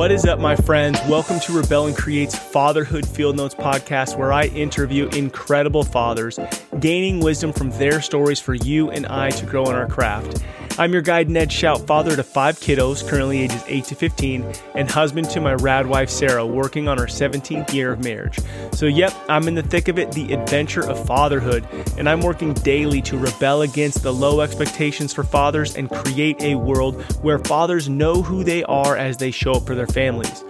What is up, my friends? Welcome to Rebel and Create's Fatherhood Field Notes podcast, where I interview incredible fathers, gaining wisdom from their stories for you and I to grow in our craft. I'm your guide, Ned Shout, father to five kiddos, currently ages 8 to 15, and husband to my rad wife, Sarah, working on our 17th year of marriage. So, yep, I'm in the thick of it, the adventure of fatherhood, and I'm working daily to rebel against the low expectations for fathers and create a world where fathers know who they are as they show up for their families.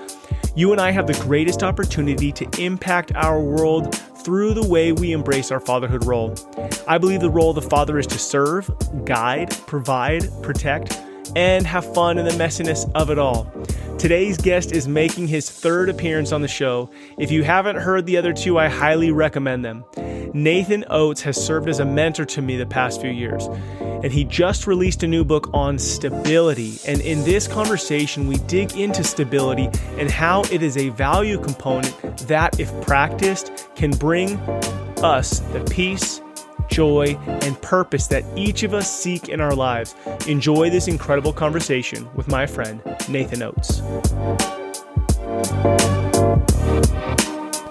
You and I have the greatest opportunity to impact our world through the way we embrace our fatherhood role. I believe the role of the father is to serve, guide, provide, protect, and have fun in the messiness of it all. Today's guest is making his third appearance on the show. If you haven't heard the other two, I highly recommend them. Nathan Oates has served as a mentor to me the past few years, and he just released a new book on stability. And in this conversation, we dig into stability and how it is a value component that, if practiced, can bring us the peace joy, and purpose that each of us seek in our lives. Enjoy this incredible conversation with my friend, Nathan Oates.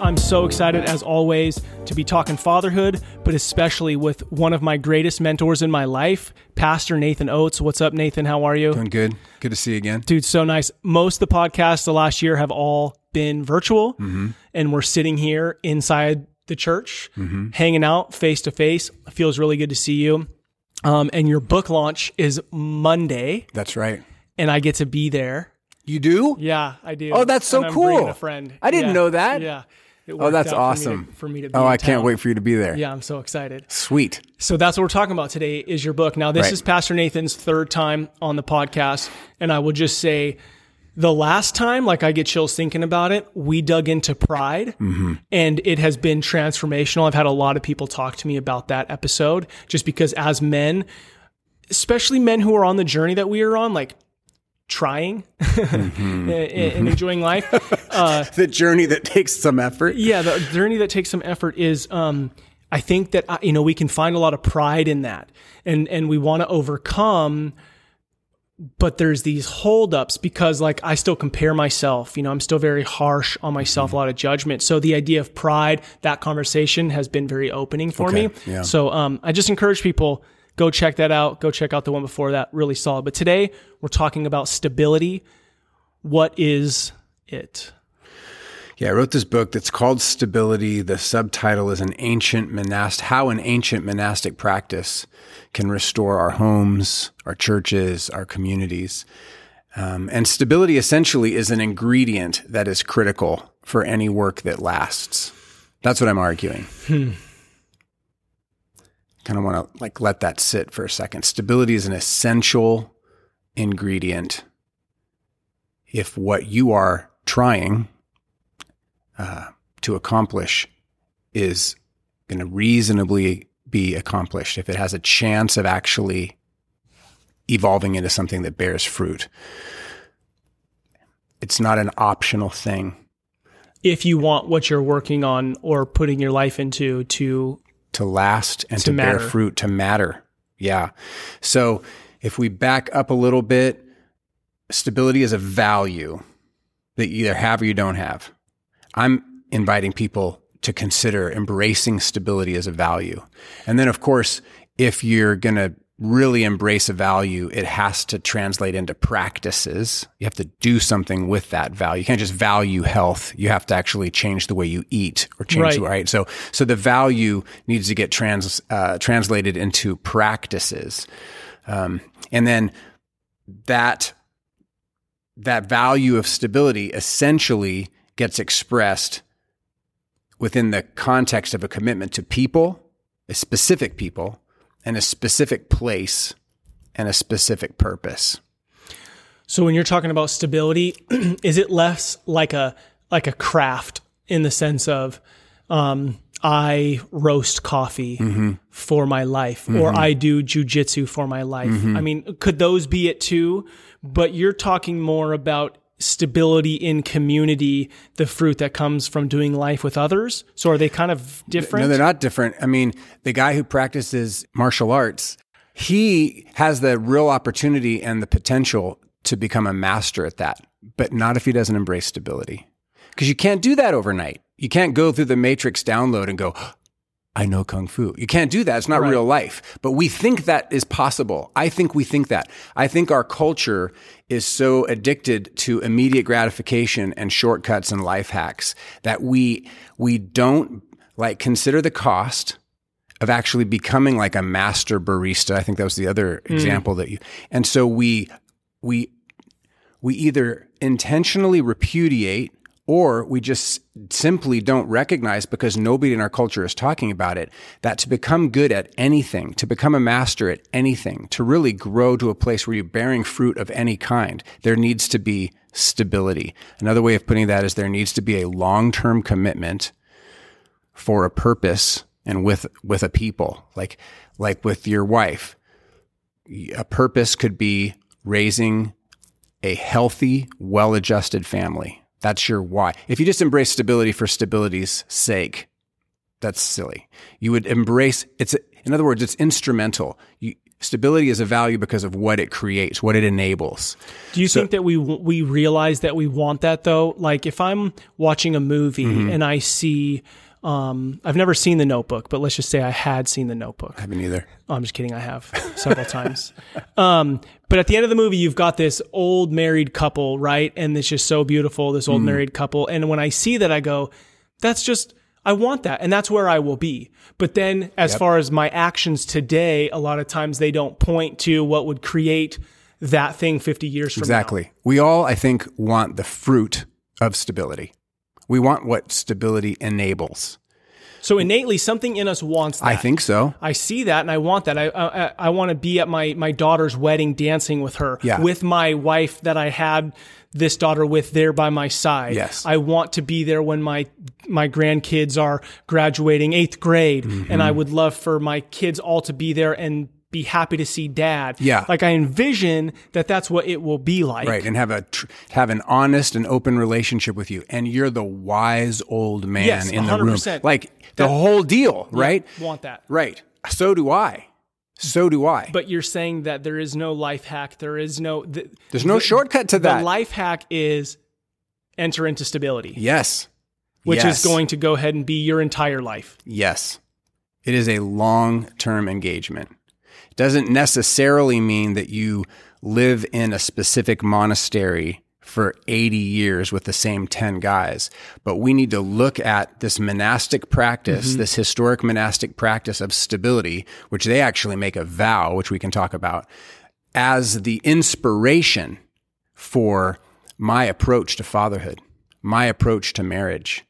I'm so excited, as always, to be talking fatherhood, but especially with one of my greatest mentors in my life, Pastor Nathan Oates. What's up, Nathan? How are you? Doing good. Good to see you again. Dude, so nice. Most of the podcasts the last year have all been virtual, mm-hmm. and we're sitting here inside the church, mm-hmm. hanging out face to face. Feels really good to see you. Um, and your book launch is Monday. That's right. And I get to be there. You do? Yeah, I do. Oh, that's so cool. A friend. I didn't yeah. know that. Yeah. Oh, that's awesome. For me to, for me to oh, I can't wait for you to be there. Yeah, I'm so excited. Sweet. So that's what we're talking about today is your book. Now, this right. is Pastor Nathan's third time on the podcast. And I will just say, the last time, like I get chills thinking about it, we dug into pride mm-hmm. and it has been transformational. I've had a lot of people talk to me about that episode just because as men, especially men who are on the journey that we are on, like trying mm-hmm. and, mm-hmm. enjoying life. Uh, the journey that takes some effort. Yeah, the journey that takes some effort is, um, I think that, uh, you know, we can find a lot of pride in that and, and we want to overcome but there's these holdups because like I still compare myself, you know, I'm still very harsh on myself, mm-hmm. a lot of judgment. So the idea of pride, that conversation has been very opening for okay. me. Yeah. So um, I just encourage people go check that out. Go check out the one before that, really solid. But today we're talking about stability. What is it? Yeah, I wrote this book that's called Stability. The subtitle is an ancient monastic how an ancient monastic practice can restore our homes, our churches, our communities. Um, and stability essentially is an ingredient that is critical for any work that lasts. That's what I'm arguing. Hmm. Kind of want to like let that sit for a second. Stability is an essential ingredient if what you are trying uh, to accomplish is going to reasonably be accomplished, if it has a chance of actually evolving into something that bears fruit. It's not an optional thing. If you want what you're working on or putting your life into to to last and to, to bear fruit, to matter. Yeah. So if we back up a little bit, stability is a value that you either have or you don't have. I'm inviting people to consider embracing stability as a value. And then, of course, if you're going to really embrace a value, it has to translate into practices. You have to do something with that value. You can't just value health. You have to actually change the way you eat or change right. the right. So, so the value needs to get trans uh, translated into practices, um, and then that that value of stability essentially gets expressed within the context of a commitment to people, a specific people, and a specific place and a specific purpose. So when you're talking about stability, is it less like a like a craft in the sense of um, I roast coffee mm-hmm. for my life, mm-hmm. or I do jujitsu for my life? Mm-hmm. I mean, could those be it too? But you're talking more about stability in community the fruit that comes from doing life with others? So are they kind of different? No, they're not different. I mean, the guy who practices martial arts, he has the real opportunity and the potential to become a master at that. but not if he doesn't embrace stability. Because you can't do that overnight. You can't go through the matrix download and go, I know kung fu. You can't do that. It's not right. real life. But we think that is possible. I think we think that. I think our culture is so addicted to immediate gratification and shortcuts and life hacks that we we don't like consider the cost of actually becoming like a master barista. I think that was the other mm. example that you. And so we we we either intentionally repudiate or we just simply don't recognize because nobody in our culture is talking about it that to become good at anything, to become a master at anything, to really grow to a place where you're bearing fruit of any kind, there needs to be stability. Another way of putting that is there needs to be a long-term commitment for a purpose and with with a people like like with your wife a purpose could be raising a healthy well-adjusted family that's your why. If you just embrace stability for stability's sake that's silly. You would embrace it's in other words it's instrumental. You, stability is a value because of what it creates what it enables. Do you so, think that we we realize that we want that though? Like if i'm watching a movie mm-hmm. and i see um, I've never seen The Notebook, but let's just say I had seen The Notebook. I haven't either. Oh, I'm just kidding. I have several times. Um, but at the end of the movie, you've got this old married couple, right? And it's just so beautiful, this old mm. married couple. And when I see that, I go, that's just, I want that. And that's where I will be. But then as yep. far as my actions today, a lot of times they don't point to what would create that thing 50 years from exactly. now. Exactly. We all, I think, want the fruit of stability. We want what stability enables. So innately, something in us wants that. I think so. I see that, and I want that. I I, I want to be at my my daughter's wedding, dancing with her, yeah. with my wife that I had this daughter with there by my side. Yes. I want to be there when my my grandkids are graduating eighth grade, mm-hmm. and I would love for my kids all to be there and be happy to see dad. Yeah. Like I envision that that's what it will be like. Right. And have a, tr- have an honest and open relationship with you. And you're the wise old man yes, in 100%. the room. Like the whole deal, right? Yeah, want that. Right. So do I. So do I. But you're saying that there is no life hack. There is no, the, there's no the, shortcut to that. The life hack is enter into stability. Yes. Which yes. is going to go ahead and be your entire life. Yes. It is a long term engagement doesn't necessarily mean that you live in a specific monastery for 80 years with the same 10 guys. But we need to look at this monastic practice, mm-hmm. this historic monastic practice of stability, which they actually make a vow, which we can talk about, as the inspiration for my approach to fatherhood, my approach to marriage.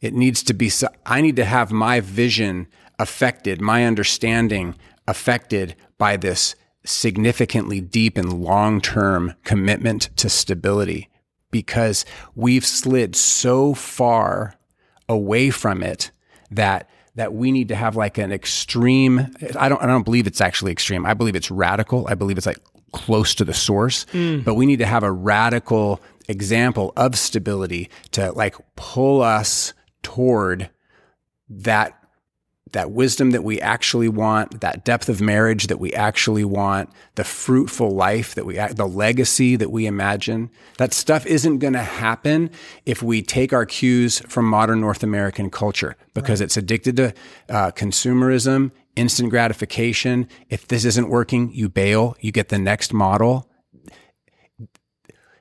It needs to be, I need to have my vision affected, my understanding affected by this significantly deep and long term commitment to stability because we've slid so far away from it that that we need to have like an extreme I don't I don't believe it's actually extreme. I believe it's radical. I believe it's like close to the source. Mm. But we need to have a radical example of stability to like pull us toward that that wisdom that we actually want, that depth of marriage that we actually want, the fruitful life that we, the legacy that we imagine. That stuff isn't going to happen if we take our cues from modern North American culture because right. it's addicted to uh, consumerism, instant gratification. If this isn't working, you bail, you get the next model.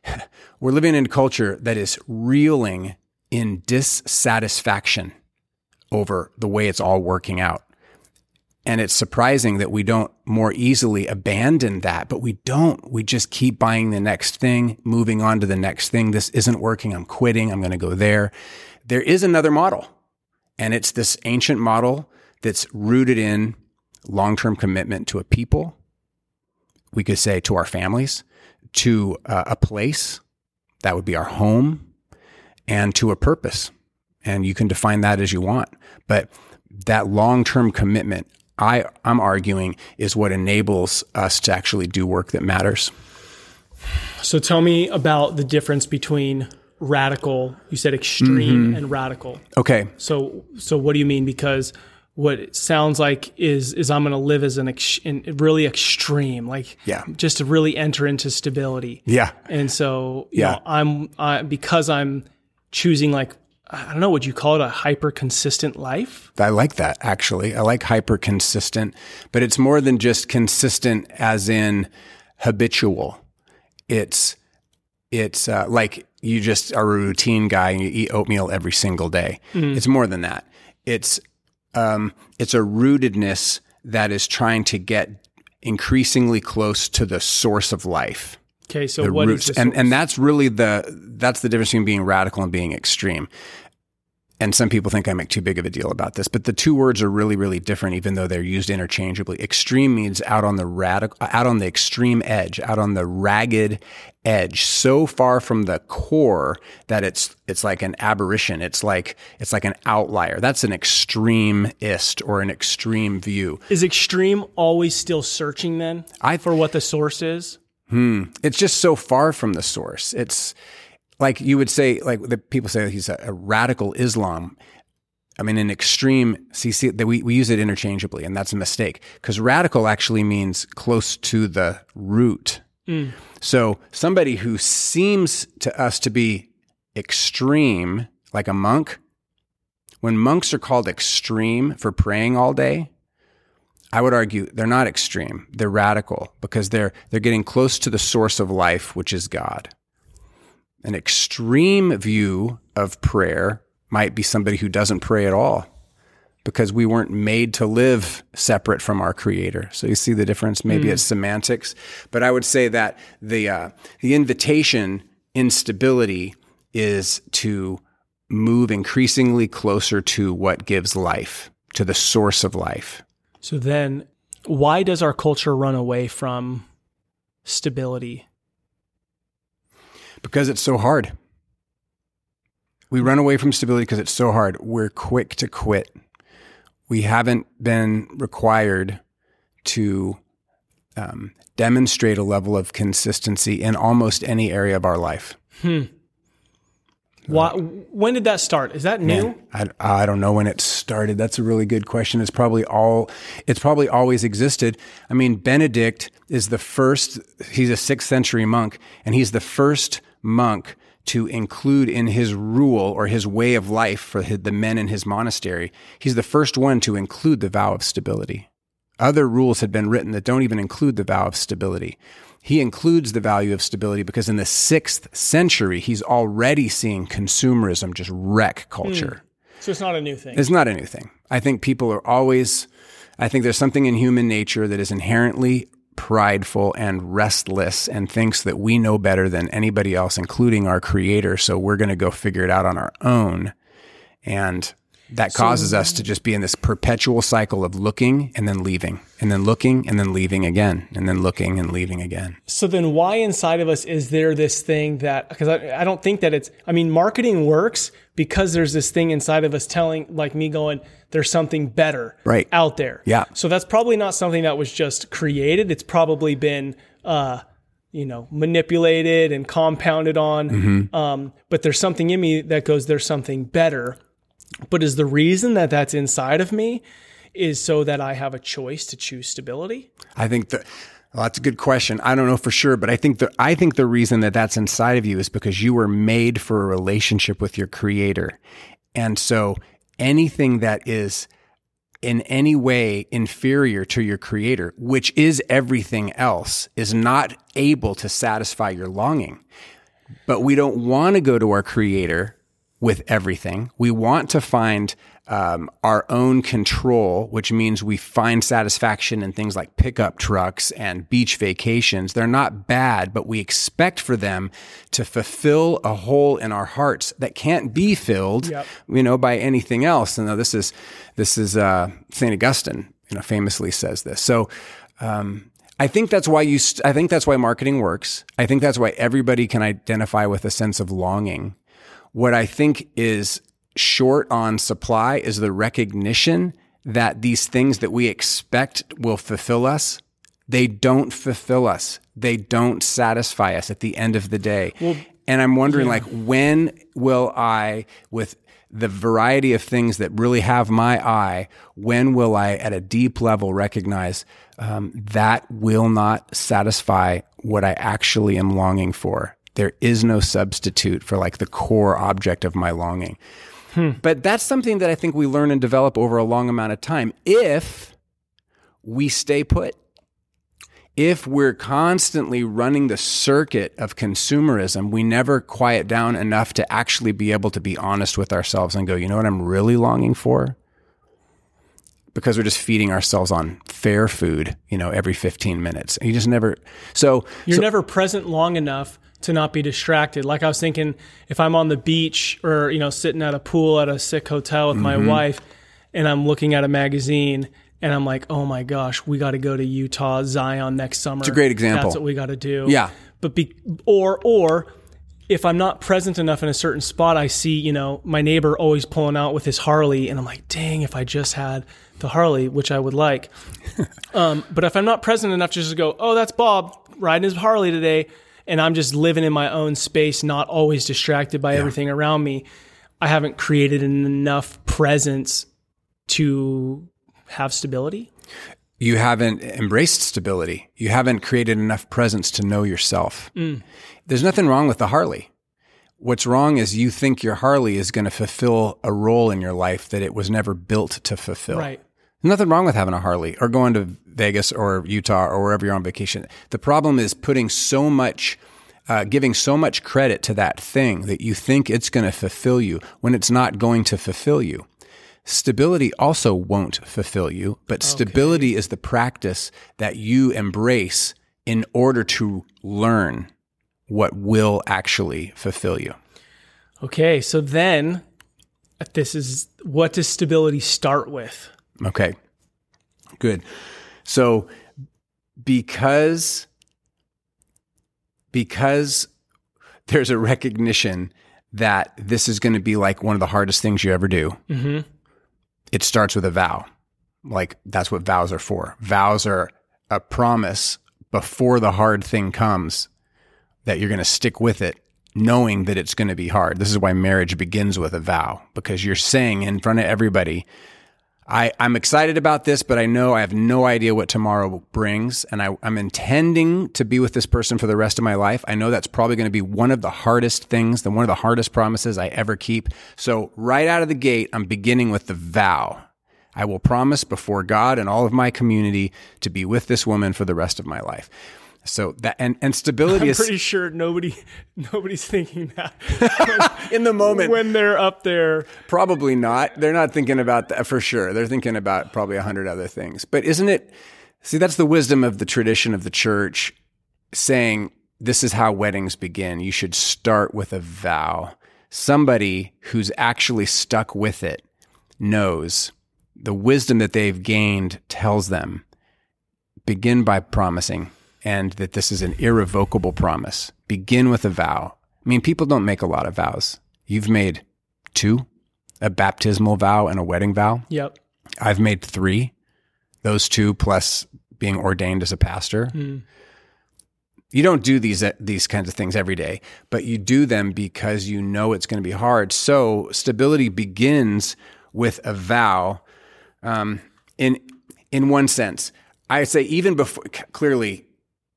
We're living in a culture that is reeling in dissatisfaction over the way it's all working out. And it's surprising that we don't more easily abandon that, but we don't. We just keep buying the next thing, moving on to the next thing. This isn't working. I'm quitting. I'm going to go there. There is another model, and it's this ancient model that's rooted in long term commitment to a people. We could say to our families, to uh, a place that would be our home, and to a purpose and you can define that as you want. But that long term commitment, I, I'm arguing, is what enables us to actually do work that matters. So tell me about the difference between radical, you said extreme mm-hmm. and radical. Okay. So so what do you mean because what it sounds like is is I'm going to live as an ex- really extreme, like yeah, just to really enter into stability. Yeah, and so yeah, know, I'm I, because I'm choosing like I don't know, would you call it a hyper consistent life? I like that actually. I like hyper consistent, but it's more than just consistent as in habitual. It's it's uh, like you just are a routine guy and you eat oatmeal every single day. Mm. It's more than that. It's um, it's a rootedness that is trying to get increasingly close to the source of life. Okay, so the what roots, and and that's really the that's the difference between being radical and being extreme and some people think I make too big of a deal about this, but the two words are really, really different, even though they're used interchangeably. Extreme means out on the radical, out on the extreme edge, out on the ragged edge, so far from the core that it's it's like an aberration. It's like it's like an outlier. That's an extremist or an extreme view. Is extreme always still searching then I, for what the source is? Hmm. It's just so far from the source. It's like you would say, like the people say he's a, a radical Islam. I mean, an extreme. That we, we use it interchangeably, and that's a mistake because radical actually means close to the root. Mm. So somebody who seems to us to be extreme, like a monk, when monks are called extreme for praying all day, I would argue they're not extreme. They're radical because they're they're getting close to the source of life, which is God. An extreme view of prayer might be somebody who doesn't pray at all because we weren't made to live separate from our creator. So you see the difference. Maybe mm. it's semantics, but I would say that the uh, the invitation in stability is to move increasingly closer to what gives life, to the source of life. So then, why does our culture run away from stability? Because it's so hard. We run away from stability because it's so hard. We're quick to quit. We haven't been required to um, demonstrate a level of consistency in almost any area of our life. Hmm. Why, when did that start? Is that new? Man, I, I don't know when it started. That's a really good question. It's probably all, it's probably always existed. I mean, Benedict is the first, he's a sixth century monk, and he's the first monk to include in his rule or his way of life for the men in his monastery. He's the first one to include the vow of stability. Other rules had been written that don't even include the vow of stability. He includes the value of stability because in the sixth century, he's already seeing consumerism just wreck culture. Mm. So it's not a new thing. It's not a new thing. I think people are always, I think there's something in human nature that is inherently prideful and restless and thinks that we know better than anybody else, including our creator. So we're going to go figure it out on our own. And that causes so, us to just be in this perpetual cycle of looking and then leaving and then looking and then leaving again and then looking and leaving again. So then why inside of us is there this thing that, because I, I don't think that it's, I mean, marketing works because there's this thing inside of us telling, like me going, there's something better right. out there. Yeah. So that's probably not something that was just created. It's probably been, uh, you know, manipulated and compounded on. Mm-hmm. Um, but there's something in me that goes, there's something better. But is the reason that that's inside of me is so that I have a choice to choose stability? I think that well, that's a good question. I don't know for sure, but I think the I think the reason that that's inside of you is because you were made for a relationship with your creator. And so anything that is in any way inferior to your creator, which is everything else, is not able to satisfy your longing. But we don't want to go to our creator with everything. We want to find um, our own control, which means we find satisfaction in things like pickup trucks and beach vacations. They're not bad, but we expect for them to fulfill a hole in our hearts that can't be filled, yep. you know, by anything else. And this is this is uh, Saint Augustine, you know, famously says this. So. Um, I think that's why you. St- I think that's why marketing works. I think that's why everybody can identify with a sense of longing what I think is short on supply is the recognition that these things that we expect will fulfill us, they don't fulfill us. They don't satisfy us at the end of the day. Well, And I'm wondering, yeah. like, when will I, with the variety of things that really have my eye, when will I, at a deep level, recognize um, that will not satisfy what I actually am longing for? There is no substitute for like the core object of my longing. Hmm. But that's something that I think we learn and develop over a long amount of time if we stay put if we're constantly running the circuit of consumerism, we never quiet down enough to actually be able to be honest with ourselves and go, you know what I'm really longing for? Because we're just feeding ourselves on fair food, you know, every 15 minutes. And you just never, so. You're so, never present long enough to not be distracted. Like I was thinking, if I'm on the beach or, you know, sitting at a pool at a sick hotel with mm-hmm. my wife and I'm looking at a magazine and I'm like, oh my gosh, we got to go to Utah, Zion next summer. It's a great example. That's what we got to do. Yeah. But be or or if I'm not present enough in a certain spot, I see you know my neighbor always pulling out with his Harley, and I'm like, dang, if I just had the Harley, which I would like. um, but if I'm not present enough to just go, oh, that's Bob riding his Harley today, and I'm just living in my own space, not always distracted by yeah. everything around me, I haven't created enough presence to have stability? You haven't embraced stability. You haven't created enough presence to know yourself. Mm. There's nothing wrong with the Harley. What's wrong is you think your Harley is going to fulfill a role in your life that it was never built to fulfill. Right. Nothing wrong with having a Harley or going to Vegas or Utah or wherever you're on vacation. The problem is putting so much, uh, giving so much credit to that thing that you think it's going to fulfill you when it's not going to fulfill you. Stability also won't fulfill you, but okay. stability is the practice that you embrace in order to learn what will actually fulfill you. Okay, so then this is what does stability start with? Okay, good. So because because there's a recognition that this is going to be like one of the hardest things you ever do. Mm-hmm it starts with a vow. Like that's what vows are for. Vows are a promise before the hard thing comes that you're going to stick with it, knowing that it's going to be hard. This is why marriage begins with a vow because you're saying in front of everybody, I, I'm excited about this, but I know I have no idea what tomorrow brings. And I, I'm intending to be with this person for the rest of my life. I know that's probably going to be one of the hardest things, the one of the hardest promises I ever keep. So right out of the gate, I'm beginning with the vow. I will promise before God and all of my community to be with this woman for the rest of my life. So that and, and stability I'm is pretty sure nobody nobody's thinking that in the moment when they're up there. Probably not. They're not thinking about that for sure. They're thinking about probably a hundred other things. But isn't it? See, that's the wisdom of the tradition of the church, saying this is how weddings begin. You should start with a vow. Somebody who's actually stuck with it knows the wisdom that they've gained tells them begin by promising and that this is an irrevocable promise. Begin with a vow. I mean, people don't make a lot of vows. You've made two a baptismal vow and a wedding vow. Yep. I've made three, those two plus being ordained as a pastor. Mm. You don't do these these kinds of things every day, but you do them because you know it's going to be hard. So stability begins with a vow. Um, in in one sense, I say even before clearly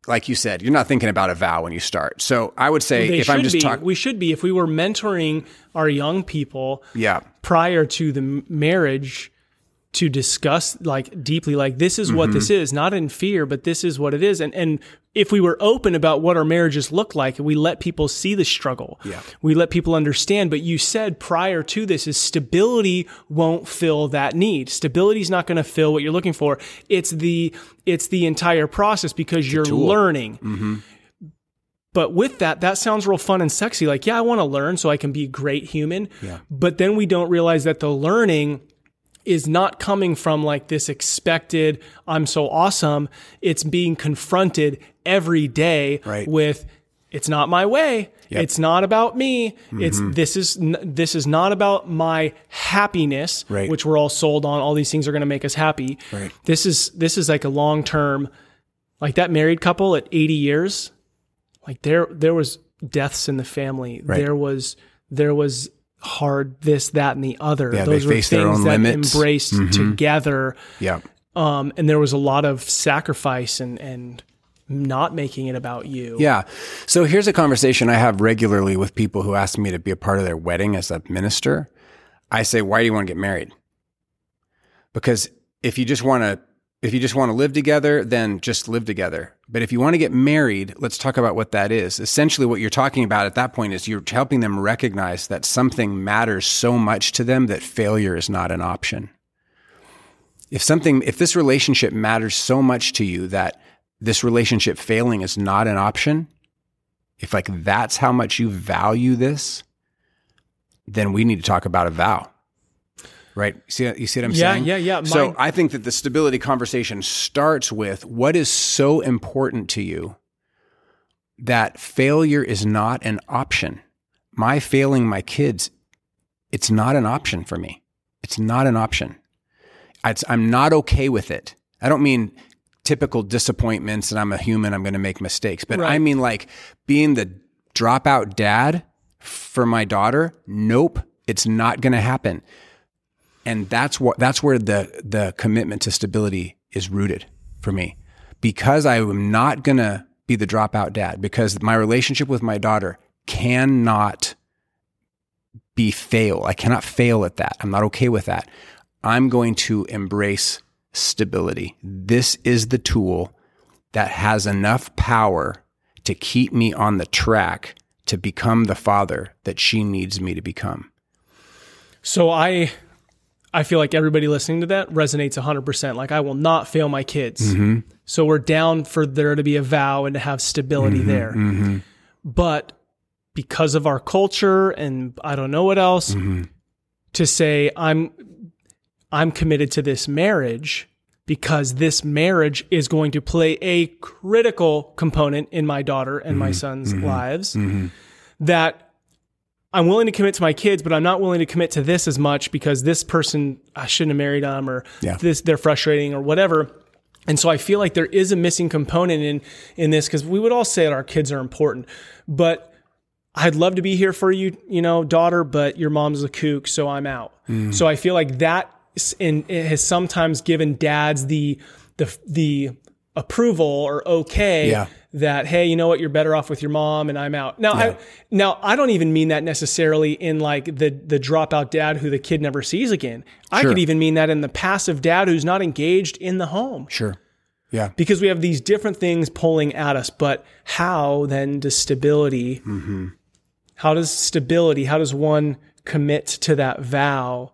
like you said, you're not thinking about a vow when you start. So I would say they if I'm just talking, we should be. If we were mentoring our young people, yeah, prior to the marriage, to discuss like deeply like this is what mm-hmm. this is not in fear but this is what it is and and if we were open about what our marriages look like we let people see the struggle yeah. we let people understand but you said prior to this is stability won't fill that need stability is not going to fill what you're looking for it's the it's the entire process because it's you're learning mm-hmm. But with that, that sounds real fun and sexy. Like, yeah, I want to learn so I can be a great human. Yeah. But then we don't realize that the learning is not coming from like this expected, I'm so awesome. It's being confronted every day right. with, it's not my way. Yep. It's not about me. Mm-hmm. It's this is this is not about my happiness, right. which we're all sold on. All these things are going to make us happy. Right. This is this is like a long term, like that married couple at 80 years. Like there there was deaths in the family. There was there was hard this, that, and the other. Yeah, Those were things that limits. embraced mm-hmm. together. Yeah. Um, and there was a lot of sacrifice and and not making it about you. Yeah. So here's a conversation I have regularly with people who ask me to be a part of their wedding as a minister. I say, why do you want to get married? Because if you just want to if you just want to live together, then just live together. But if you want to get married, let's talk about what that is. Essentially, what you're talking about at that point is you're helping them recognize that something matters so much to them that failure is not an option. If something, if this relationship matters so much to you that this relationship failing is not an option, if like that's how much you value this, then we need to talk about a vow right? See, you see what I'm yeah, saying? Yeah, yeah, yeah. So I think that the stability conversation starts with what is so important to you that failure is not an option. My failing my kids, it's not an option for me. It's not an option. It's, I'm not okay with it. I don't mean typical disappointments and I'm a human, I'm going to make mistakes, but right. I mean like being the dropout dad for my daughter. Nope, it's not going to happen and that's what that's where the the commitment to stability is rooted for me because I am not going to be the dropout dad because my relationship with my daughter cannot be fail. I cannot fail at that. I'm not okay with that. I'm going to embrace stability. This is the tool that has enough power to keep me on the track to become the father that she needs me to become. So I I feel like everybody listening to that resonates 100%. Like, I will not fail my kids. Mm-hmm. So we're down for there to be a vow and to have stability mm-hmm, there. Mm-hmm. But because of our culture and I don't know what else, mm-hmm. to say I'm I'm committed to this marriage because this marriage is going to play a critical component in my daughter and my mm-hmm. son's mm-hmm. lives that I'm willing to commit to my kids, but I'm not willing to commit to this as much because this person I shouldn't have married them or yeah. this they're frustrating or whatever. And so I feel like there is a missing component in in this because we would all say that our kids are important, but I'd love to be here for you, you know, daughter, but your mom's a kook, so I'm out. Mm. So I feel like that in, has sometimes given dads the the the approval or okay yeah. that hey you know what you're better off with your mom and i'm out. Now yeah. i now i don't even mean that necessarily in like the the dropout dad who the kid never sees again. I could even mean that in the passive dad who's not engaged in the home. Sure. Yeah. Because we have these different things pulling at us but how then does stability mm-hmm. how does stability how does one commit to that vow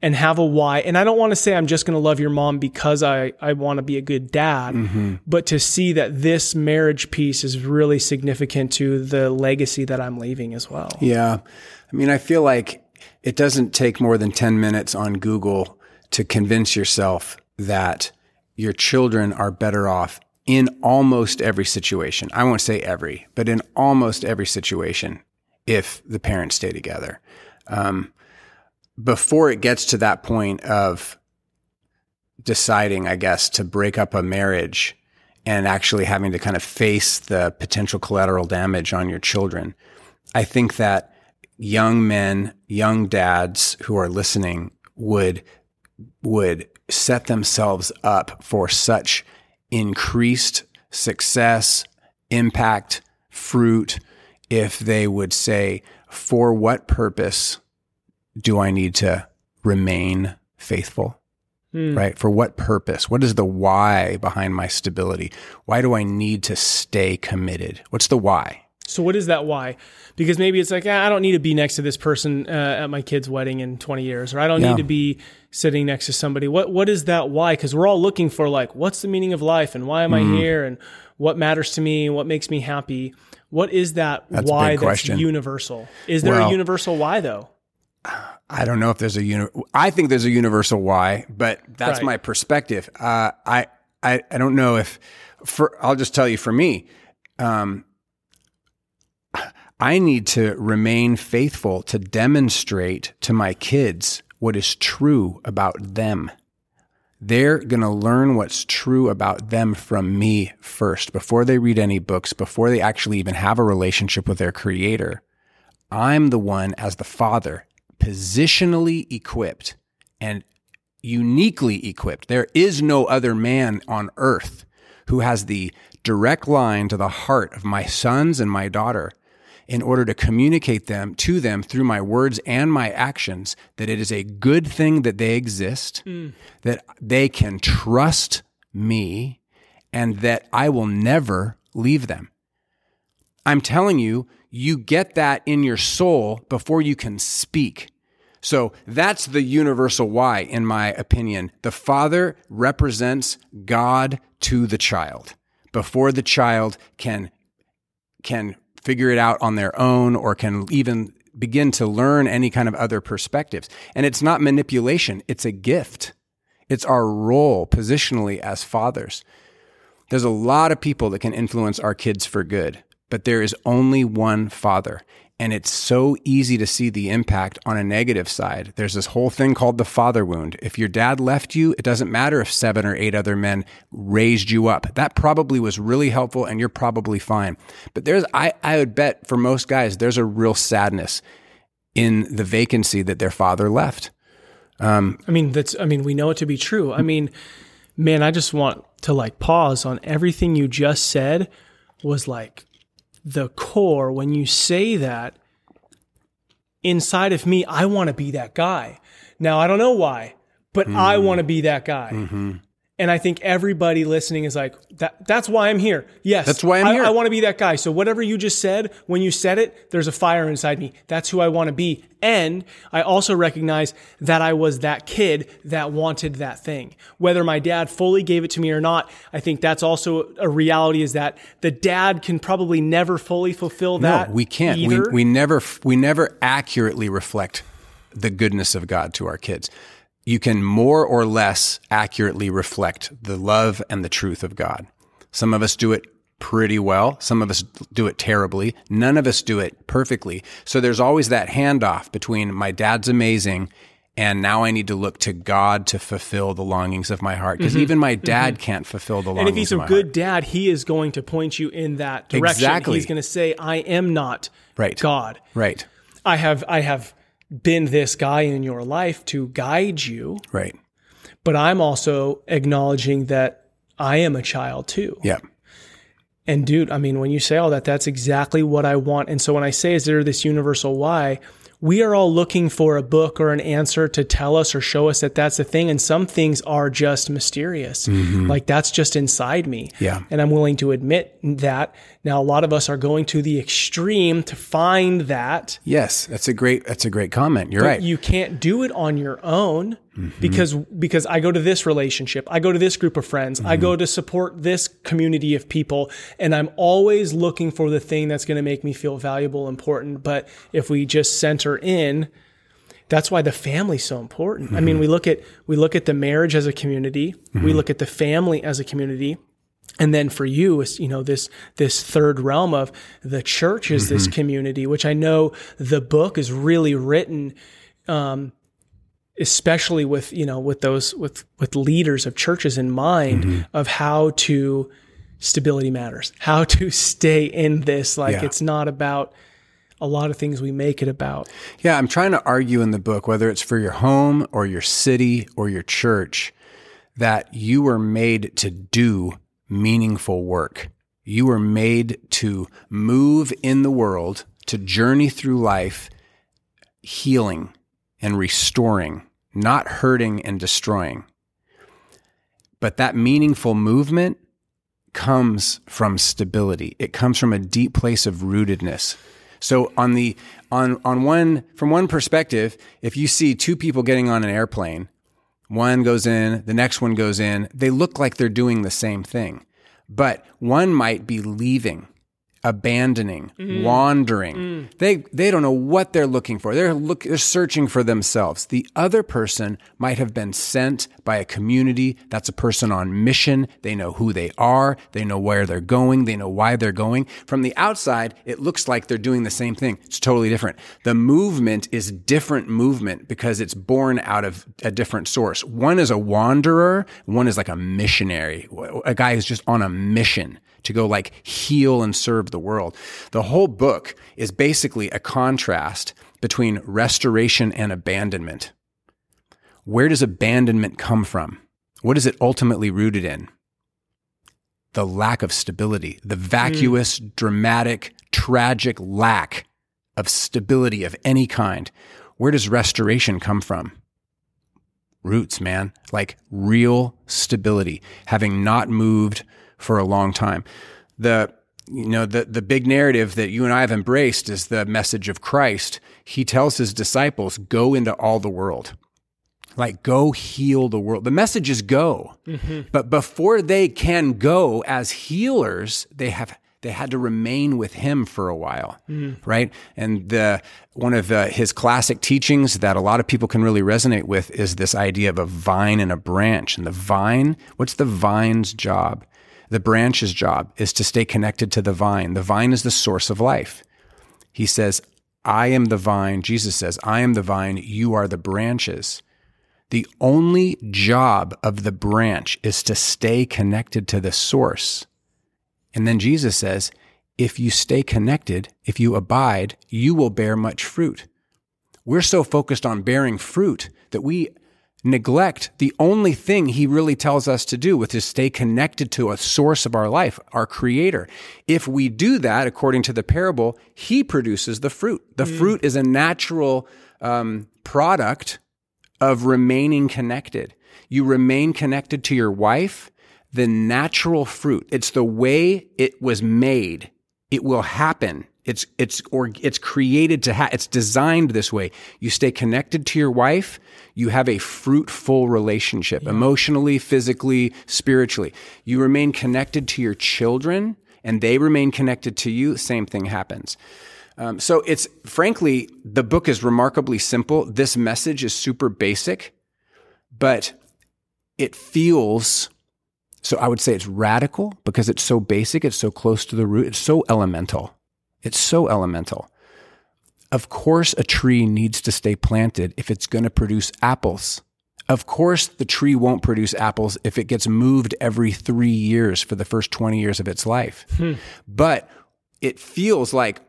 and have a why. And I don't want to say I'm just going to love your mom because I, I want to be a good dad, mm-hmm. but to see that this marriage piece is really significant to the legacy that I'm leaving as well. Yeah. I mean, I feel like it doesn't take more than 10 minutes on Google to convince yourself that your children are better off in almost every situation. I won't say every, but in almost every situation if the parents stay together. Um, before it gets to that point of deciding, I guess, to break up a marriage and actually having to kind of face the potential collateral damage on your children, I think that young men, young dads who are listening would would set themselves up for such increased success, impact, fruit if they would say, for what purpose do I need to remain faithful? Mm. Right? For what purpose? What is the why behind my stability? Why do I need to stay committed? What's the why? So, what is that why? Because maybe it's like, ah, I don't need to be next to this person uh, at my kid's wedding in 20 years, or I don't yeah. need to be sitting next to somebody. What What is that why? Because we're all looking for, like, what's the meaning of life and why am mm. I here and what matters to me and what makes me happy? What is that that's why that's universal? Is there well, a universal why, though? I don't know if there's a uni- I think there's a universal why, but that's right. my perspective. Uh, I, I I don't know if for I'll just tell you for me, um, I need to remain faithful to demonstrate to my kids what is true about them. they're going to learn what's true about them from me first before they read any books, before they actually even have a relationship with their creator. I'm the one as the father positionally equipped and uniquely equipped. There is no other man on earth who has the direct line to the heart of my sons and my daughter in order to communicate them to them through my words and my actions that it is a good thing that they exist, mm. that they can trust me, and that I will never leave them. I'm telling you, you get that in your soul before you can speak. So that's the universal why, in my opinion. The father represents God to the child before the child can, can figure it out on their own or can even begin to learn any kind of other perspectives. And it's not manipulation, it's a gift. It's our role positionally as fathers. There's a lot of people that can influence our kids for good, but there is only one father. And it's so easy to see the impact on a negative side. There's this whole thing called the father wound. If your dad left you, it doesn't matter if seven or eight other men raised you up. That probably was really helpful and you're probably fine. But there's, I, I would bet for most guys, there's a real sadness in the vacancy that their father left. Um, I mean, that's, I mean, we know it to be true. I mean, man, I just want to like pause on everything you just said was like the core, when you say that, inside of me, I want to be that guy. Now, I don't know why, but mm-hmm. I want to be that guy. Mm-hmm. And I think everybody listening is like, that, that's why I'm here. Yes. That's why I'm I, here. I want to be that guy. So whatever you just said, when you said it, there's a fire inside me. That's who I want to be. And I also recognize that I was that kid that wanted that thing. Whether my dad fully gave it to me or not, I think that's also a reality is that the dad can probably never fully fulfill that. No, we can't. We, we never, we never accurately reflect the goodness of God to our kids you can more or less accurately reflect the love and the truth of God. Some of us do it pretty well. Some of us do it terribly. None of us do it perfectly. So there's always that handoff between my dad's amazing and now I need to look to God to fulfill the longings of my heart because mm-hmm. even my dad mm-hmm. can't fulfill the longings. Of my heart. And if he's a good heart. dad, he is going to point you in that direction. Exactly. He's going to say, "I am not right. God." Right. I have I have been this guy in your life to guide you. Right. But I'm also acknowledging that I am a child too. Yeah. And dude, I mean, when you say all that, that's exactly what I want. And so when I say, is there this universal why? We are all looking for a book or an answer to tell us or show us that that's a thing. And some things are just mysterious. Mm-hmm. Like that's just inside me. Yeah. And I'm willing to admit that. Now, a lot of us are going to the extreme to find that. Yes. That's a great, that's a great comment. You're right. You can't do it on your own mm-hmm. because because I go to this relationship, I go to this group of friends, mm-hmm. I go to support this community of people, and I'm always looking for the thing that's going to make me feel valuable, important. But if we just center in, that's why the family's so important. Mm-hmm. I mean, mm-hmm. we look at we look at the marriage as a community, we mm-hmm. look at the family as a community. And then for you, you know, this, this third realm of the church is this mm-hmm. community, which I know the book is really written, um, especially with you know with those with with leaders of churches in mind mm-hmm. of how to stability matters how to stay in this like yeah. it's not about a lot of things we make it about yeah i'm trying to argue in the book whether it's for your home or your city or your church that you were made to do meaningful work you were made to move in the world to journey through life healing and restoring not hurting and destroying. But that meaningful movement comes from stability. It comes from a deep place of rootedness. So on the on on one from one perspective, if you see two people getting on an airplane, one goes in, the next one goes in, they look like they're doing the same thing. But one might be leaving abandoning, mm. wandering, mm. They, they don't know what they're looking for. They're look, they're searching for themselves. The other person might have been sent by a community. That's a person on mission. They know who they are. They know where they're going. They know why they're going. From the outside, it looks like they're doing the same thing. It's totally different. The movement is different movement because it's born out of a different source. One is a wanderer. One is like a missionary, a guy who's just on a mission to go like heal and serve the world. The whole book is basically a contrast between restoration and abandonment. Where does abandonment come from? What is it ultimately rooted in? The lack of stability, the vacuous, mm. dramatic, tragic lack of stability of any kind. Where does restoration come from? Roots, man, like real stability, having not moved for a long time. The you know the the big narrative that you and I have embraced is the message of Christ. He tells his disciples, "Go into all the world." Like go heal the world. The message is go. Mm-hmm. But before they can go as healers, they have they had to remain with him for a while, mm. right? And the, one of uh, his classic teachings that a lot of people can really resonate with is this idea of a vine and a branch. And the vine, what's the vine's job? The branch's job is to stay connected to the vine. The vine is the source of life. He says, I am the vine. Jesus says, I am the vine. You are the branches. The only job of the branch is to stay connected to the source. And then Jesus says, if you stay connected, if you abide, you will bear much fruit. We're so focused on bearing fruit that we neglect the only thing he really tells us to do, which is stay connected to a source of our life, our creator. If we do that, according to the parable, he produces the fruit. The mm. fruit is a natural um, product of remaining connected. You remain connected to your wife, the natural fruit. It's the way it was made. It will happen it's it's or it's created to have. It's designed this way. You stay connected to your wife. You have a fruitful relationship, yeah. emotionally, physically, spiritually. You remain connected to your children, and they remain connected to you. Same thing happens. Um, so it's frankly, the book is remarkably simple. This message is super basic, but it feels so I would say it's radical because it's so basic, it's so close to the root, it's so elemental. It's so elemental. Of course, a tree needs to stay planted if it's going to produce apples. Of course, the tree won't produce apples if it gets moved every three years for the first 20 years of its life. Hmm. But it feels like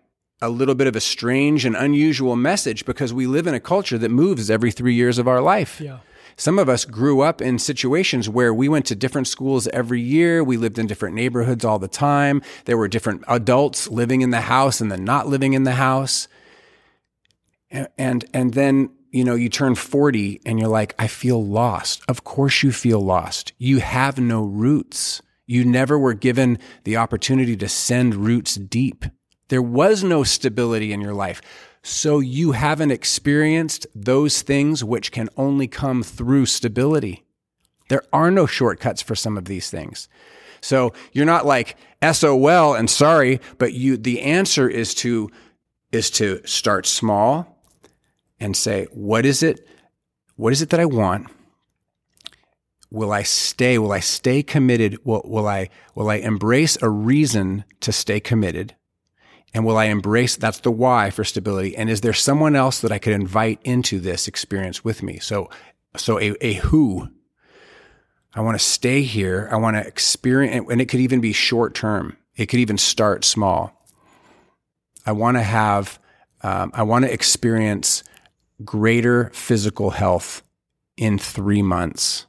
a little bit of a strange and unusual message because we live in a culture that moves every three years of our life. Yeah. Some of us grew up in situations where we went to different schools every year. We lived in different neighborhoods all the time. There were different adults living in the house and then not living in the house. And, and, and then, you know, you turn 40 and you're like, I feel lost. Of course you feel lost. You have no roots. You never were given the opportunity to send roots deep. There was no stability in your life. So you haven't experienced those things which can only come through stability. There are no shortcuts for some of these things. So you're not like SOL and sorry, but you, the answer is to, is to start small and say, what is it? What is it that I want? Will I stay? Will I stay committed? Will, will I, will I embrace a reason to stay committed? And will I embrace that's the why for stability? And is there someone else that I could invite into this experience with me? So, so a, a who. I want to stay here. I want to experience, and it could even be short term. It could even start small. I want to have, um, I want to experience greater physical health in three months.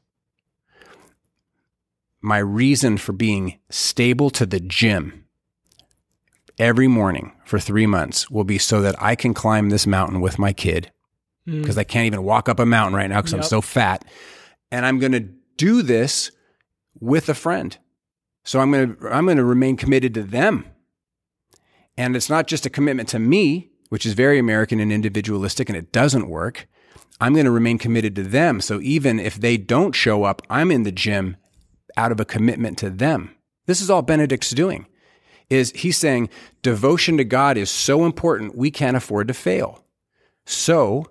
My reason for being stable to the gym every morning for three months will be so that I can climb this mountain with my kid because mm. I can't even walk up a mountain right now because yep. I'm so fat. And I'm going to do this with a friend. So I'm going to I'm going to remain committed to them. And it's not just a commitment to me, which is very American and individualistic and it doesn't work. I'm going to remain committed to them. So even if they don't show up, I'm in the gym out of a commitment to them. This is all Benedict's doing is he's saying devotion to God is so important, we can't afford to fail. So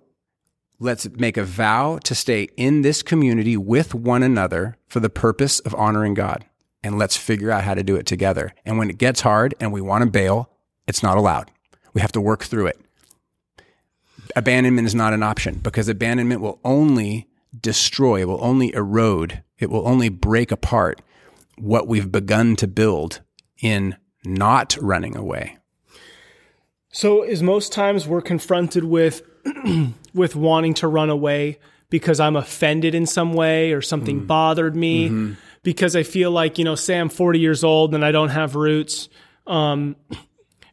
let's make a vow to stay in this community with one another for the purpose of honoring God. And let's figure out how to do it together. And when it gets hard and we want to bail, it's not allowed. We have to work through it. Abandonment is not an option because abandonment will only destroy, will only erode, it will only break apart what we've begun to build in not running away. So, is most times we're confronted with with wanting to run away because I'm offended in some way or something mm. bothered me mm-hmm. because I feel like, you know, say I'm 40 years old and I don't have roots. Um,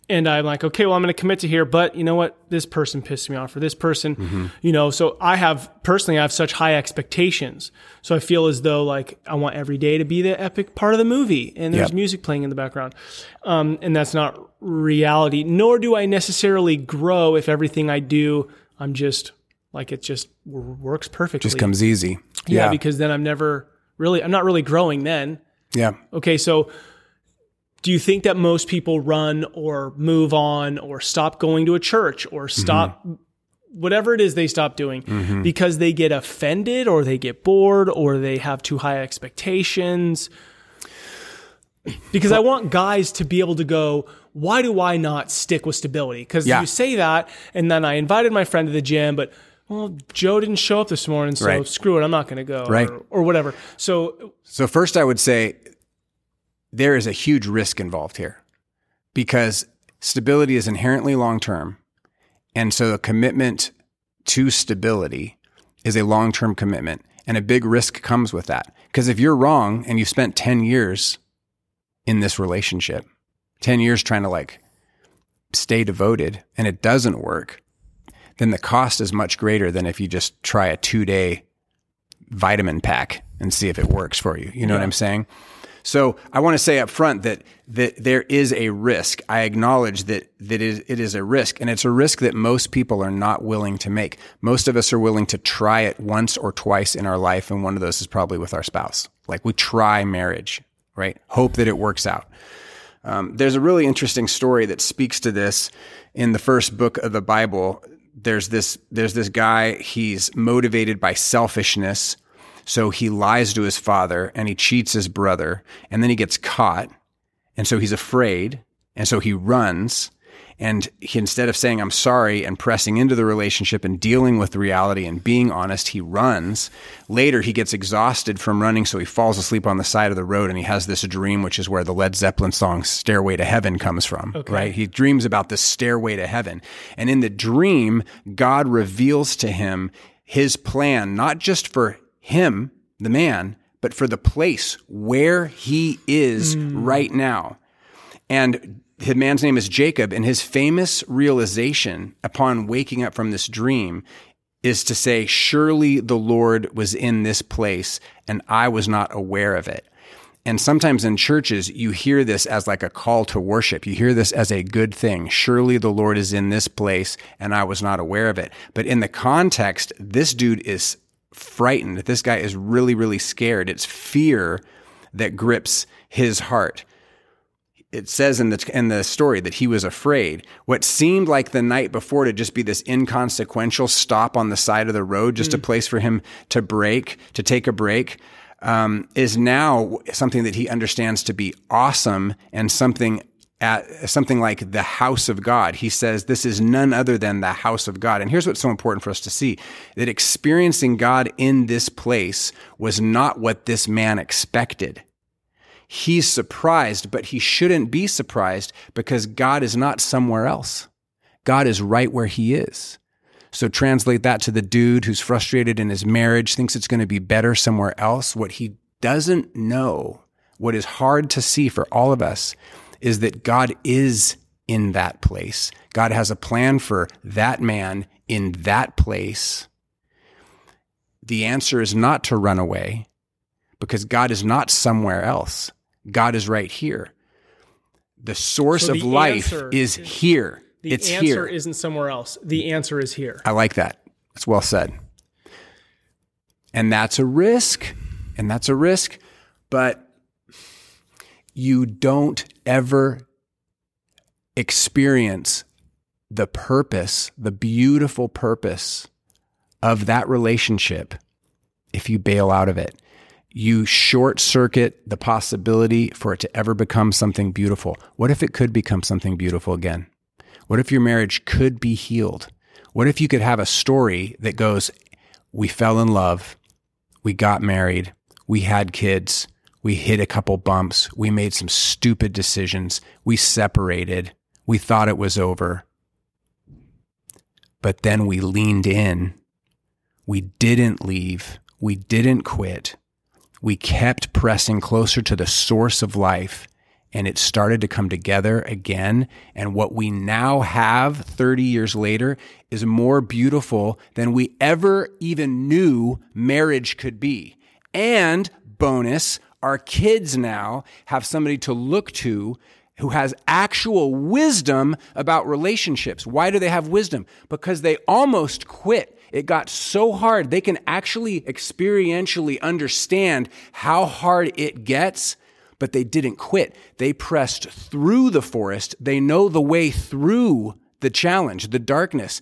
and I'm like, okay, well, I'm going to commit to here, but you know what? This person pissed me off, or this person, mm-hmm. you know. So I have personally, I have such high expectations. So I feel as though like I want every day to be the epic part of the movie, and there's yep. music playing in the background, um, and that's not reality. Nor do I necessarily grow if everything I do, I'm just like it just works perfectly. Just comes easy. Yeah, yeah, because then I'm never really, I'm not really growing then. Yeah. Okay, so do you think that most people run or move on or stop going to a church or stop mm-hmm. whatever it is they stop doing mm-hmm. because they get offended or they get bored or they have too high expectations? Because I want guys to be able to go, why do I not stick with stability? Because yeah. you say that, and then I invited my friend to the gym, but well, Joe didn't show up this morning, so right. screw it, I'm not going to go, right. or, or whatever. So, so first, I would say there is a huge risk involved here because stability is inherently long term. And so a commitment to stability is a long term commitment. And a big risk comes with that. Because if you're wrong and you've spent 10 years in this relationship, 10 years trying to like stay devoted and it doesn't work, then the cost is much greater than if you just try a two day vitamin pack and see if it works for you. You know yeah. what I'm saying? So I want to say up front that that there is a risk. I acknowledge that that it is a risk, and it's a risk that most people are not willing to make. Most of us are willing to try it once or twice in our life, and one of those is probably with our spouse. Like we try marriage, right? Hope that it works out. Um, there's a really interesting story that speaks to this in the first book of the Bible. There's this there's this guy. He's motivated by selfishness so he lies to his father and he cheats his brother and then he gets caught. And so he's afraid. And so he runs. And he, instead of saying, I'm sorry and pressing into the relationship and dealing with the reality and being honest, he runs. Later, he gets exhausted from running. So he falls asleep on the side of the road and he has this dream, which is where the Led Zeppelin song Stairway to Heaven comes from, okay. right? He dreams about the stairway to heaven. And in the dream, God reveals to him his plan, not just for him, the man, but for the place where he is mm. right now. And the man's name is Jacob, and his famous realization upon waking up from this dream is to say, Surely the Lord was in this place, and I was not aware of it. And sometimes in churches, you hear this as like a call to worship. You hear this as a good thing. Surely the Lord is in this place, and I was not aware of it. But in the context, this dude is frightened. This guy is really, really scared. It's fear that grips his heart. It says in the in the story that he was afraid. What seemed like the night before to just be this inconsequential stop on the side of the road, just mm. a place for him to break, to take a break, um, is now something that he understands to be awesome and something at something like the house of God. He says this is none other than the house of God. And here's what's so important for us to see that experiencing God in this place was not what this man expected. He's surprised, but he shouldn't be surprised because God is not somewhere else. God is right where he is. So translate that to the dude who's frustrated in his marriage, thinks it's going to be better somewhere else. What he doesn't know, what is hard to see for all of us, is that God is in that place. God has a plan for that man in that place. The answer is not to run away because God is not somewhere else. God is right here. The source so the of life is, is, here. The it's answer here. isn't somewhere else. The answer is here. I like that. That's well said. And that's a risk. And that's a risk. But you don't ever experience the purpose, the beautiful purpose of that relationship if you bail out of it. You short circuit the possibility for it to ever become something beautiful. What if it could become something beautiful again? What if your marriage could be healed? What if you could have a story that goes, we fell in love, we got married, we had kids, we hit a couple bumps, we made some stupid decisions, we separated, we thought it was over. But then we leaned in, we didn't leave, we didn't quit, we kept pressing closer to the source of life and it started to come together again. And what we now have 30 years later is more beautiful than we ever even knew marriage could be. And bonus, our kids now have somebody to look to who has actual wisdom about relationships. Why do they have wisdom? Because they almost quit. It got so hard. They can actually experientially understand how hard it gets but they didn't quit. They pressed through the forest. They know the way through the challenge, the darkness.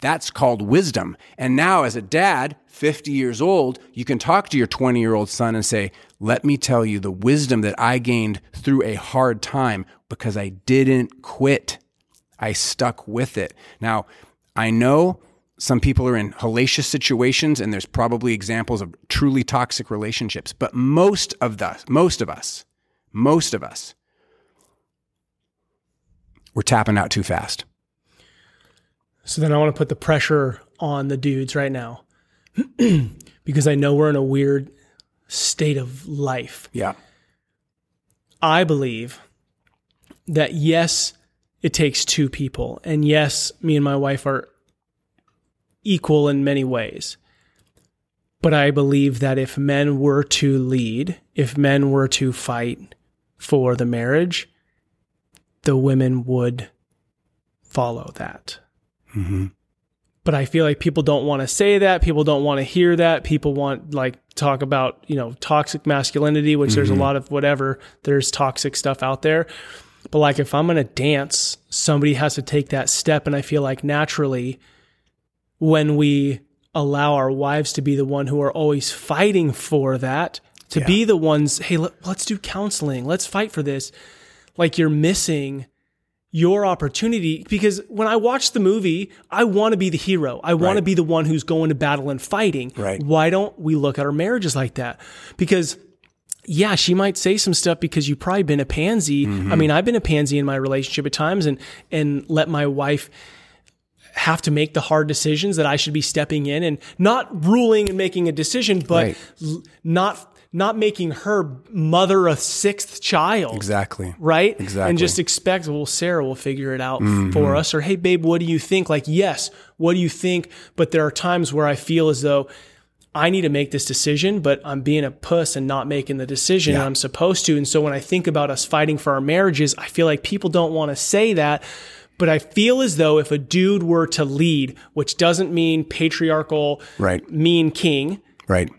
That's called wisdom. And now, as a dad, 50 years old, you can talk to your 20 year old son and say, Let me tell you the wisdom that I gained through a hard time because I didn't quit. I stuck with it. Now, I know some people are in hellacious situations and there's probably examples of truly toxic relationships but most of the most of us most of us we're tapping out too fast so then i want to put the pressure on the dudes right now because i know we're in a weird state of life yeah i believe that yes it takes two people and yes me and my wife are equal in many ways. But I believe that if men were to lead, if men were to fight for the marriage, the women would follow that. Mm-hmm. But I feel like people don't want to say that. People don't want to hear that. People want like talk about you know toxic masculinity, which mm-hmm. there's a mm-hmm. lot of whatever. There's toxic stuff out there. But like if I'm gonna dance, somebody has to take that step, and I feel like naturally when we allow our wives to be the one who are always fighting for that, to yeah. be the ones, hey, let, us do counseling, let's fight for this. Like you're missing your opportunity because when I watch the movie, I want to be the hero. I want right. to be the one who's going to battle and fighting. Right. Why don't we look at our marriages like that? Because yeah, she might say some stuff because you've probably been a pansy. Mm-hmm. I mean, I've been a pansy in my relationship at times and and let my wife have to make the hard decisions that I should be stepping in and not ruling and making a decision, but right. l- not not making her mother a sixth child. Exactly. Right? Exactly. And just expect, well, Sarah will figure it out mm-hmm. for us. Or, hey, babe, what do you think? Like, yes, what do you think? But there are times where I feel as though I need to make this decision, but I'm being a puss and not making the decision yeah. I'm supposed to. And so when I think about us fighting for our marriages, I feel like people don't want to say that but I feel as though if a dude were to lead, which doesn't mean patriarchal, right. mean king, right.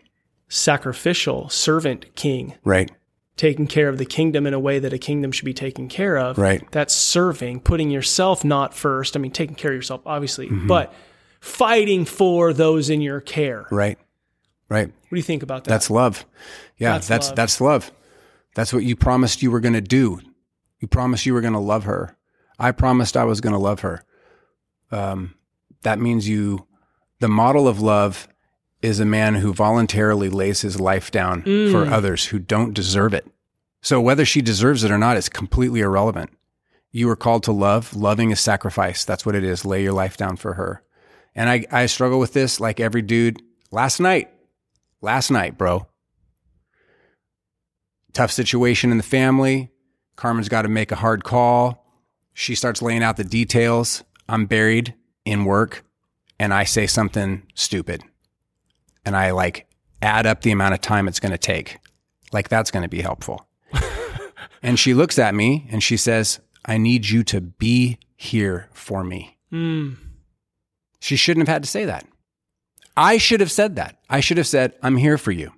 Sacrificial, servant king, right. taking care of the kingdom in a way that a kingdom should be taken care of. Right. That's serving, putting yourself not first. I mean, taking care of yourself, obviously, mm-hmm. but fighting for those in your care. Right. Right. What do you think about that? That's love. Yeah, that's that's love. that's love. That's what you promised you were going to do. You promised you were going to love her. I promised I was going to love her. Um, that means you, the model of love is a man who voluntarily lays his life down mm. for others who don't deserve it. So whether she deserves it or not is completely irrelevant. You are called to love. Loving is sacrifice. That's what it is. Lay your life down for her. And I, I struggle with this like every dude. Last night, last night, bro. Tough situation in the family. Carmen's got to make a hard call. She starts laying out the details. I'm buried in work and I say something stupid. And I like add up the amount of time it's going to take. Like that's going to be helpful. and she looks at me and she says, I need you to be here for me. Mm. She shouldn't have had to say that. I should have said that. I should have said, I'm here for you.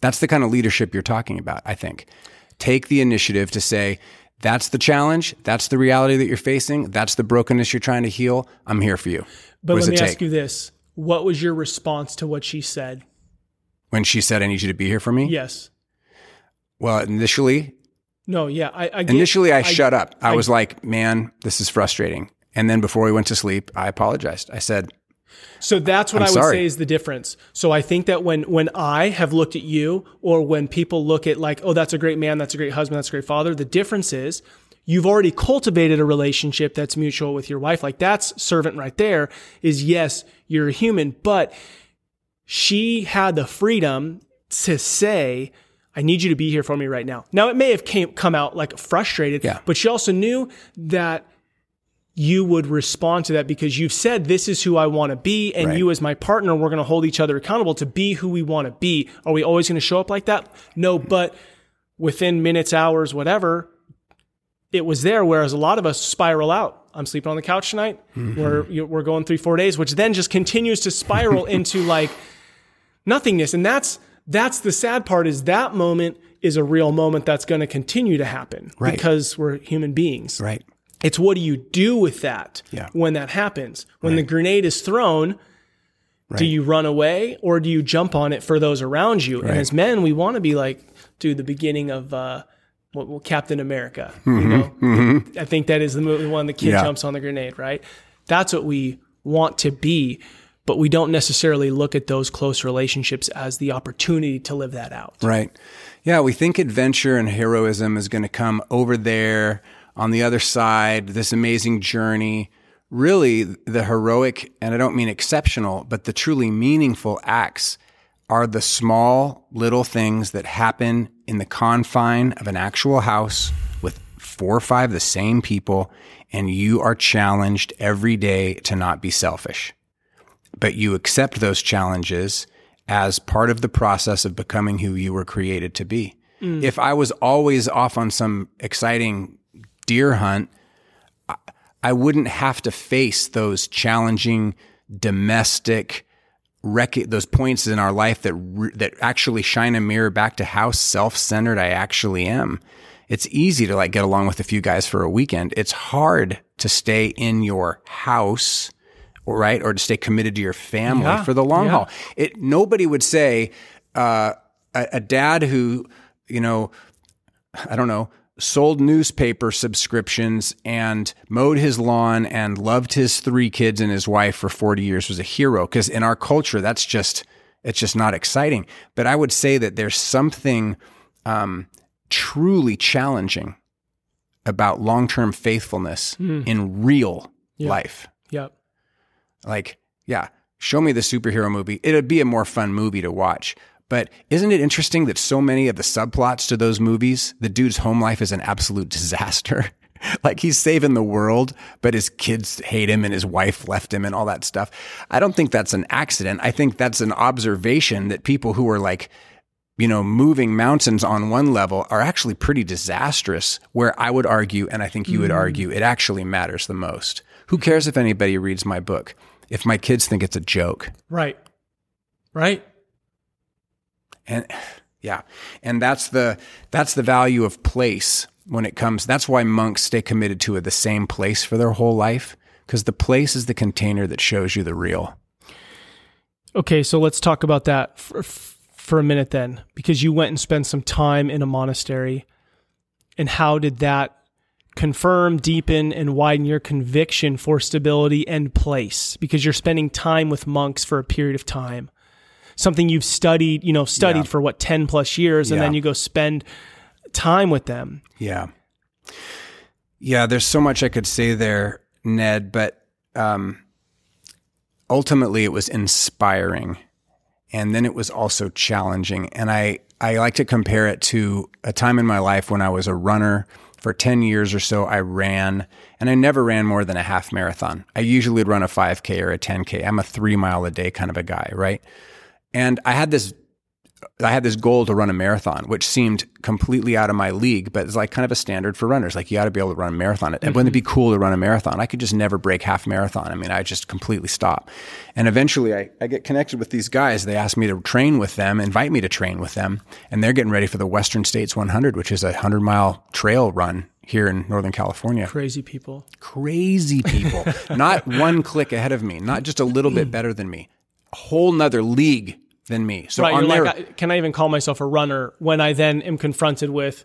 That's the kind of leadership you're talking about, I think. Take the initiative to say, that's the challenge. That's the reality that you're facing. That's the brokenness you're trying to heal. I'm here for you. But let me ask you this. What was your response to what she said? When she said, I need you to be here for me? Yes. Well, initially, no, yeah. I, I get, initially I, I, shut up. I, I was like, man, this is frustrating. And then before we went to sleep, I apologized. I said, so that's what I'm i would sorry. say is the difference. So I think that when when I have looked at you or when people look at like, oh, that's a great man, that's a great husband, that's a great father, the difference is you've already cultivated a relationship that's mutual with your wife. Like that's servant right there is yes, you're a human, but she had the freedom to say, I need you to be here for me right now. Now it may have came, come out like frustrated, yeah. but she also knew that you would respond to that because you've said this is who I want to be and right. you as my partner we're going to hold each other accountable to be who we want to be. Are we always going to show up like that? No, but within minutes, hours, whatever, it was there whereas a lot of us spiral out. I'm sleeping on the couch tonight. Mm-hmm. We're we're going 3 4 days which then just continues to spiral into like nothingness and that's that's the sad part is that moment is a real moment that's going to continue to happen right. because we're human beings. Right. It's what do you do with that yeah. when that happens? When right. the grenade is thrown, right. do you run away or do you jump on it for those around you? And as men, we want to be like, dude, the beginning of uh, well, Captain America. Mm-hmm. You know, mm-hmm. I think that is the movie one the kid yeah. jumps on the grenade, right? That's what we want to be, but we don't necessarily look at those close relationships as the opportunity to live that out. Right. Yeah, we think adventure and heroism is going to come over there on the other side, this amazing journey. Really, the heroic, and I don't mean exceptional, but the truly meaningful acts are the small little things that happen in the confine of an actual house with four or five the same people, and you are challenged every day to not be selfish. But you accept those challenges as part of the process of becoming who you were created to be. Mm. If I was always off on some exciting deer hunt, I wouldn't have to face those challenging domestic rec- those points in our life that re- that actually shine a mirror back to how self-centered I actually am. It's easy to like get along with a few guys for a weekend. It's hard to stay in your house, right, or to stay committed to your family yeah, for the long yeah. haul. It nobody would say uh, a, a dad who you know I don't know sold newspaper subscriptions and mowed his lawn and loved his three kids and his wife for 40 years was a hero. Cause in our culture, that's just, it's just not exciting. But I would say that there's something, um, truly challenging about long-term faithfulness mm. in real yep. life. Yep. Like, yeah, show me the superhero movie. It'd be a more fun movie to watch. But isn't it interesting that so many of the subplots to those movies, the dude's home life is an absolute disaster? like he's saving the world, but his kids hate him and his wife left him and all that stuff. I don't think that's an accident. I think that's an observation that people who are like, you know, moving mountains on one level are actually pretty disastrous. Where I would argue, and I think you would mm. argue, it actually matters the most. Who cares if anybody reads my book? If my kids think it's a joke. Right. Right. And yeah, and that's the that's the value of place when it comes. That's why monks stay committed to the same place for their whole life because the place is the container that shows you the real. Okay, so let's talk about that for, for a minute then, because you went and spent some time in a monastery. And how did that confirm, deepen, and widen your conviction for stability and place? Because you're spending time with monks for a period of time something you've studied, you know, studied yeah. for what 10 plus years and yeah. then you go spend time with them. Yeah. Yeah, there's so much I could say there, Ned, but um, ultimately it was inspiring and then it was also challenging. And I, I like to compare it to a time in my life when I was a runner. For 10 years or so, I ran, and I never ran more than a half marathon. I usually would run a 5K or a 10K. I'm a three mile a day kind of a guy, right? And I had this I had this goal to run a marathon, which seemed completely out of my league, but it's like kind of a standard for runners. Like you got to be able to run a marathon. And mm-hmm. wouldn't it be cool to run a marathon? I could just never break half marathon. I mean, I just completely stop. And eventually I, I get connected with these guys. They ask me to train with them, invite me to train with them. And they're getting ready for the Western States 100, which is a 100 mile trail run here in Northern California. Crazy people. Crazy people. not one click ahead of me, not just a little bit better than me, a whole nother league than me. So right, on their, like, can I even call myself a runner when I then am confronted with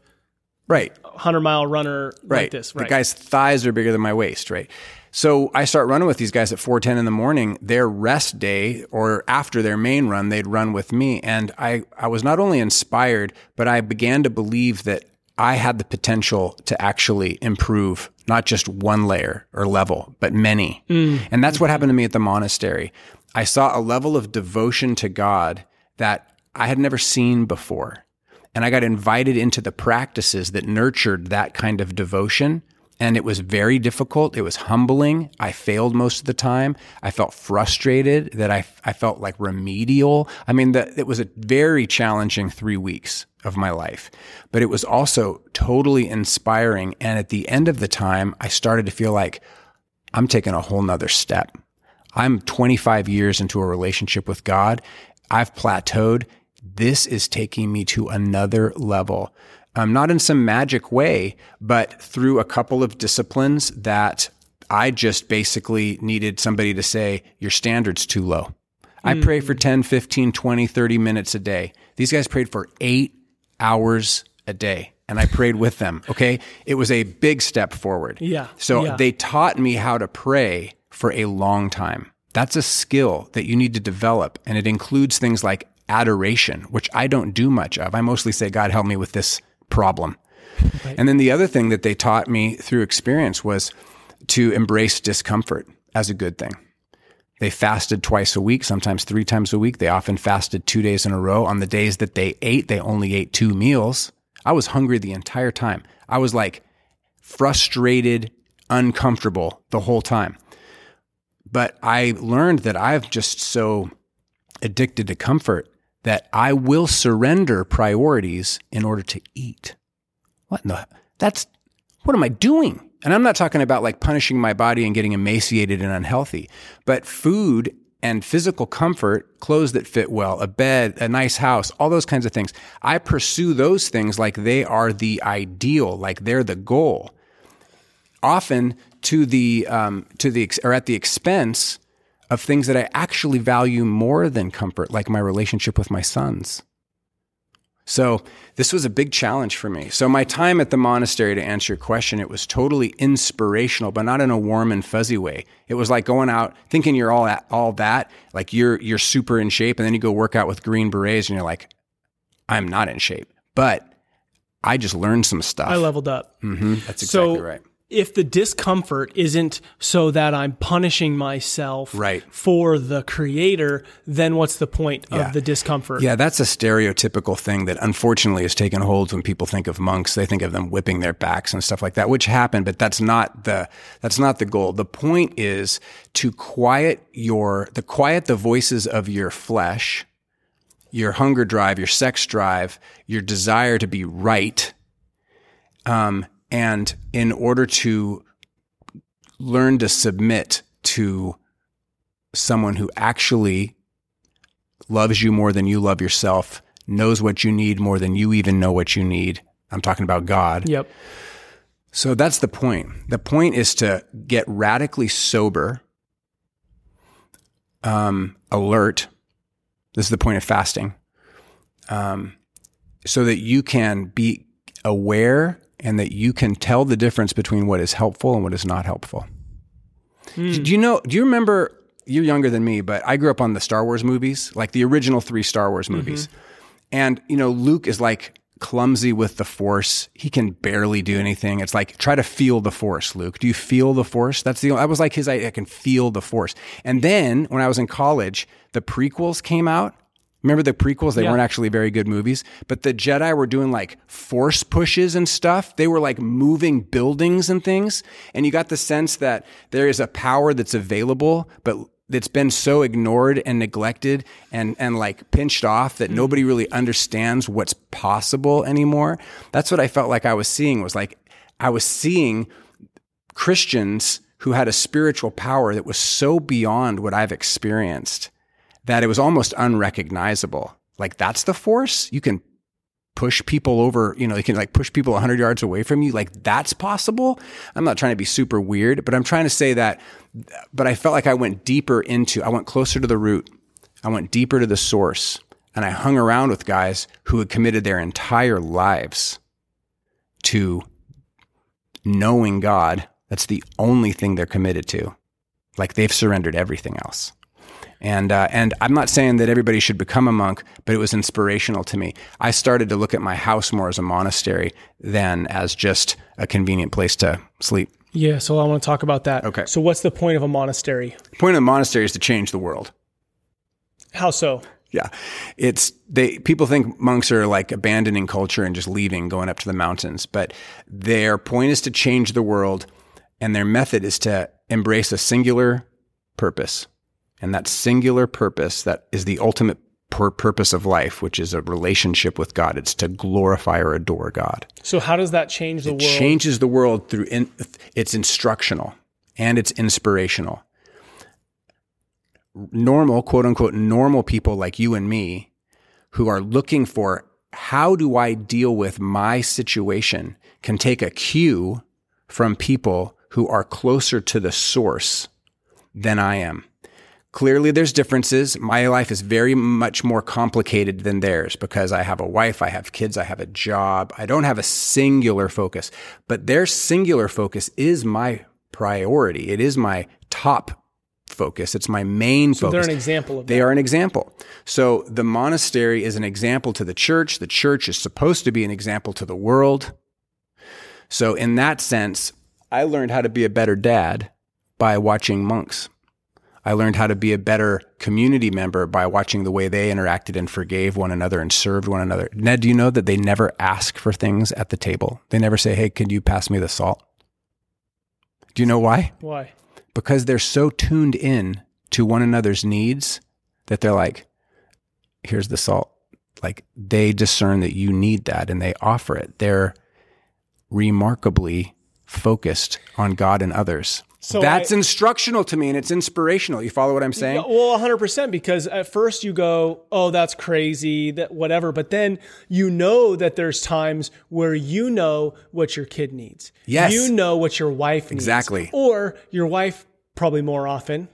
right hundred mile runner right. like this? Right. The guy's thighs are bigger than my waist. Right. So I start running with these guys at 4:10 in the morning. Their rest day or after their main run, they'd run with me, and I I was not only inspired, but I began to believe that I had the potential to actually improve not just one layer or level, but many. Mm. And that's what happened to me at the monastery. I saw a level of devotion to God that I had never seen before. And I got invited into the practices that nurtured that kind of devotion. And it was very difficult. It was humbling. I failed most of the time. I felt frustrated that I, I felt like remedial. I mean, the, it was a very challenging three weeks of my life, but it was also totally inspiring. And at the end of the time, I started to feel like I'm taking a whole nother step. I'm 25 years into a relationship with God. I've plateaued. This is taking me to another level. Um, not in some magic way, but through a couple of disciplines that I just basically needed somebody to say, your standard's too low. I mm. pray for 10, 15, 20, 30 minutes a day. These guys prayed for eight hours a day and I prayed with them. Okay. It was a big step forward. Yeah. So yeah. they taught me how to pray for a long time. That's a skill that you need to develop. And it includes things like adoration, which I don't do much of. I mostly say, God, help me with this problem. Right. And then the other thing that they taught me through experience was to embrace discomfort as a good thing. They fasted twice a week, sometimes three times a week. They often fasted two days in a row. On the days that they ate, they only ate two meals. I was hungry the entire time. I was like frustrated, uncomfortable the whole time. But I learned that I've just so addicted to comfort that I will surrender priorities in order to eat. What in the? That's what am I doing? And I'm not talking about like punishing my body and getting emaciated and unhealthy, but food and physical comfort, clothes that fit well, a bed, a nice house, all those kinds of things. I pursue those things like they are the ideal, like they're the goal. Often to the um, to the or at the expense of things that I actually value more than comfort, like my relationship with my sons. So this was a big challenge for me. So my time at the monastery, to answer your question, it was totally inspirational, but not in a warm and fuzzy way. It was like going out thinking you're all at, all that, like you're you're super in shape, and then you go work out with green berets, and you're like, I'm not in shape, but I just learned some stuff. I leveled up. Mm-hmm. That's exactly so, right if the discomfort isn't so that I'm punishing myself right. for the creator, then what's the point yeah. of the discomfort? Yeah, that's a stereotypical thing that unfortunately has taken hold when people think of monks. They think of them whipping their backs and stuff like that, which happened, but that's not the that's not the goal. The point is to quiet your the quiet the voices of your flesh, your hunger drive, your sex drive, your desire to be right. Um, and in order to learn to submit to someone who actually loves you more than you love yourself, knows what you need more than you even know what you need. I'm talking about God. Yep. So that's the point. The point is to get radically sober, um, alert. This is the point of fasting. Um, so that you can be aware and that you can tell the difference between what is helpful and what is not helpful. Mm. Do you know, do you remember, you're younger than me, but I grew up on the Star Wars movies, like the original three Star Wars movies. Mm-hmm. And, you know, Luke is like clumsy with the force. He can barely do anything. It's like, try to feel the force, Luke. Do you feel the force? That's the, that was like his, I, I can feel the force. And then when I was in college, the prequels came out Remember the prequels? They yeah. weren't actually very good movies, but the Jedi were doing like force pushes and stuff. They were like moving buildings and things. And you got the sense that there is a power that's available, but that's been so ignored and neglected and, and like pinched off that mm. nobody really understands what's possible anymore. That's what I felt like I was seeing was like, I was seeing Christians who had a spiritual power that was so beyond what I've experienced that it was almost unrecognizable. Like that's the force. You can push people over, you know, they can like push people 100 yards away from you. Like that's possible. I'm not trying to be super weird, but I'm trying to say that, but I felt like I went deeper into, I went closer to the root. I went deeper to the source and I hung around with guys who had committed their entire lives to knowing God. That's the only thing they're committed to. Like they've surrendered everything else. And uh, and I'm not saying that everybody should become a monk, but it was inspirational to me. I started to look at my house more as a monastery than as just a convenient place to sleep. Yeah, so I want to talk about that. Okay. So what's the point of a monastery? The point of a monastery is to change the world. How so? Yeah. It's they people think monks are like abandoning culture and just leaving, going up to the mountains, but their point is to change the world and their method is to embrace a singular purpose. And that singular purpose that is the ultimate pur- purpose of life, which is a relationship with God. It's to glorify or adore God. So how does that change the world? it world? changes the world through in, it's instructional and it's inspirational. Normal, quote unquote, normal people like you and me who are looking for how do I deal with my situation can take a cue from people who are closer to the source than I am. Clearly, there's differences. My life is very much more complicated than theirs because I have a wife, I have kids, I have a job. I don't have a singular focus, but their singular focus is my priority. It is my top focus. It's my main so focus. They're an example of They are an example. So the monastery is an example to the church. The church is supposed to be an example to the world. So in that sense, I learned how to be a better dad by watching monks. I learned how to be a better community member by watching the way they interacted and forgave one another and served one another. Ned, do you know that they never ask for things at the table? They never say, Hey, can you pass me the salt? Do you know why? Why? Because they're so tuned in to one another's needs that they're like, Here's the salt. Like they discern that you need that and they offer it. They're remarkably focused on God and others. So That's I- instructional to me and it's inspirational. You follow what I'm saying? Well, 100% because at first you go, "Oh, that's crazy, that whatever." But then you know that there's times where you know what your kid needs. Yes. You know what your wife needs. Exactly. Or your wife probably more often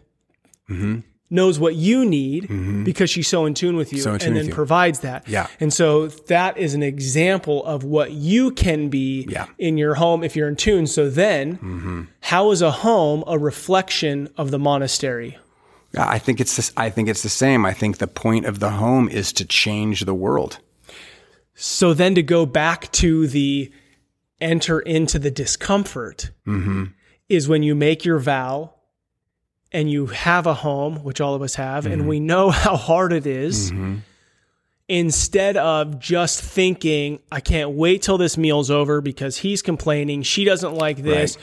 mm-hmm. Knows what you need because she's so in tune with you Mm-hmm. So tune and then provides that. Yeah. And so that is an example of what you can be Yeah. in your home if you're in tune. So then how is a home a reflection of the monastery? I think it's this, I think it's the same. I think the point of the home is to change the world. So then to go back to the enter into the discomfort is when you make your vow and you have a home, which all of us have, and mm-hmm. we know how hard it is, mm-hmm. Instead of just thinking, I can't wait till this meal's over because he's complaining, she doesn't like this.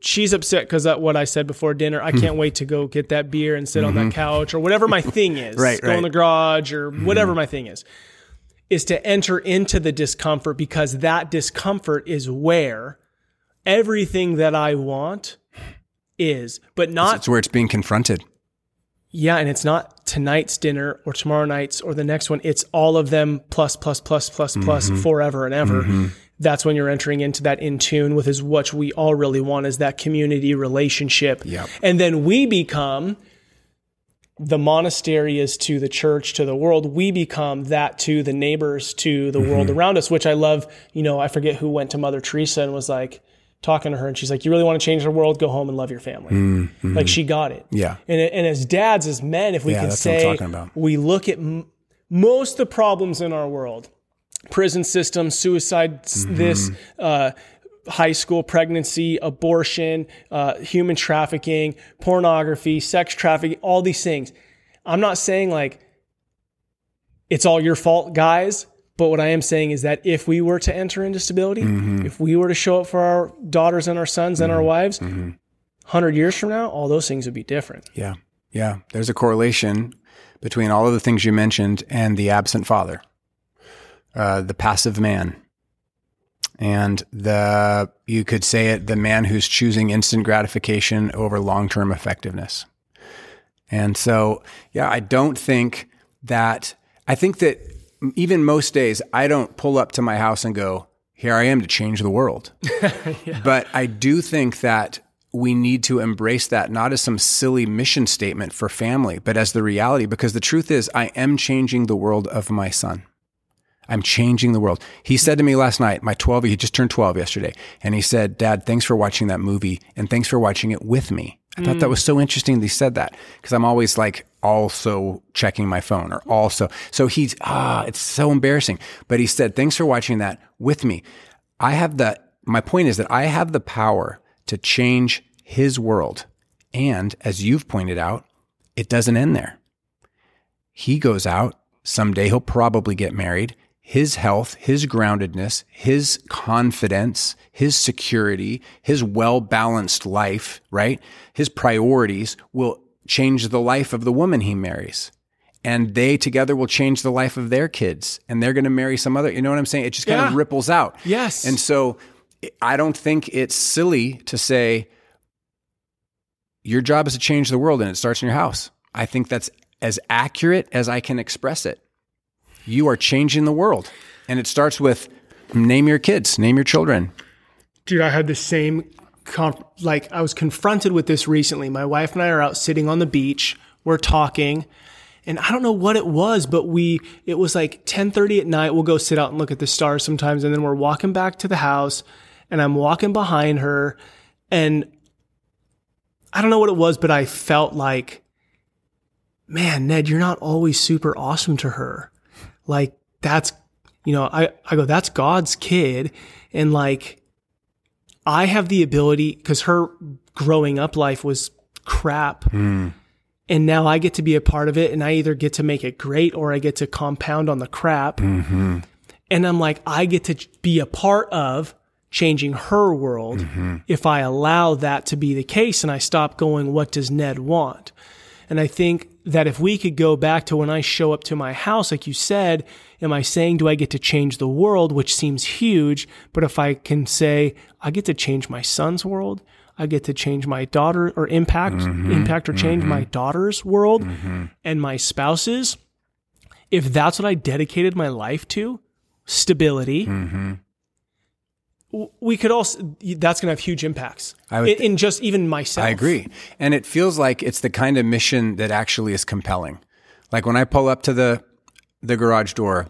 She's upset because of what I said before dinner. I hmm. can't wait to go get that beer and sit on that mm-hmm. couch or whatever my thing is. Right, Go in the garage or whatever my thing is is to enter into the discomfort because that discomfort is where everything that I want is, but not, That's where it's being confronted. yeah, and it's not tonight's dinner or tomorrow night's or the next one. It's all of them plus, plus, plus, plus, plus mm-hmm. forever and ever. Mm-hmm. That's when you're entering into that in tune with is what we all really want is that community relationship. Yep. And then we become the monastery is to the church, to the world. We become that to the neighbors, to the world mm-hmm. around us, which I love. You know, I forget who went to Mother Teresa and was like talking to her, and she's like, "You really want to change the world? Go home and love your family." Like she got it. Yeah. And, and as dads, as men, if we Yeah, can that's what I'm say, we look at m- most of the problems in our world, prison system, suicide, Mm-hmm. this, uh, high school pregnancy, abortion, uh, human trafficking, pornography, sex trafficking, all these things. I'm not saying like it's all your fault, guys. But what I am saying is that if we were to enter into stability, Mm-hmm. if we were to show up for our daughters and our sons and our wives, 100 years from now, all those things would be different. Yeah. Yeah. There's a correlation between all of the things you mentioned and the absent father, uh, the passive man. And the, you could say it, the man who's choosing instant gratification over long term effectiveness. And so, yeah, I don't think that, I think that even most days, I don't pull up to my house and go, here I am to change the world. yeah. But I do think that we need to embrace that not as some silly mission statement for family, but as the reality, because the truth is, I am changing the world of my son. I'm changing the world. He said to me last night, my 12, he just turned 12 yesterday, and he said, Dad, thanks for watching that movie and thanks for watching it with me. I mm. thought that mm. was so interesting that he said that because I'm always like also checking my phone or also. So he's, ah, it's so embarrassing. But he said, thanks for watching that with me. I have the, my point is that I have the power to change his world. And as you've pointed out, it doesn't end there. He goes out. Someday he'll probably get married his health, his groundedness, his confidence, his security, his well balanced life, right? His priorities will change the life of the woman he marries. And they together will change the life of their kids. And they're going to marry some other, you know what I'm saying? It just kind yeah. of ripples out. Yes. And so I don't think it's silly to say, your job is to change the world and it starts in your house. I think that's as accurate as I can express it you are changing the world. And it starts with name your kids, name your children. Dude, I had the same, like, I was confronted with this recently. My wife and I are out sitting on the beach. We're talking. And I don't know what it was, but we, it was like 1030 at night. We'll go sit out and look at the stars sometimes. And then we're walking back to the house and I'm walking behind her. And I don't know what it was, but I felt like, man, Ned, you're not always super awesome to her like that's, you know, I, I go, that's God's kid. And like, I have the ability, cause her growing up life was crap. Mm. And now I get to be a part of it and I either get to make it great or I get to compound on the crap. Mm-hmm. And I'm like, I get to be a part of changing her world mm-hmm. if I allow that to be the case and I stop going, what does Ned want? And I think that if we could go back to when I show up to my house, like you said, am I saying, do I get to change the world, which seems huge? But if I can say, I get to change my son's world, I get to change my daughter or impact, mm-hmm, impact or change mm-hmm. my daughter's world mm-hmm. and my spouse's. If that's what I dedicated my life to, stability, mm-hmm we could also that's going to have huge impacts would, in, just even myself. I agree, and it feels like it's the kind of mission that actually is compelling. Like when I pull up to the the garage door,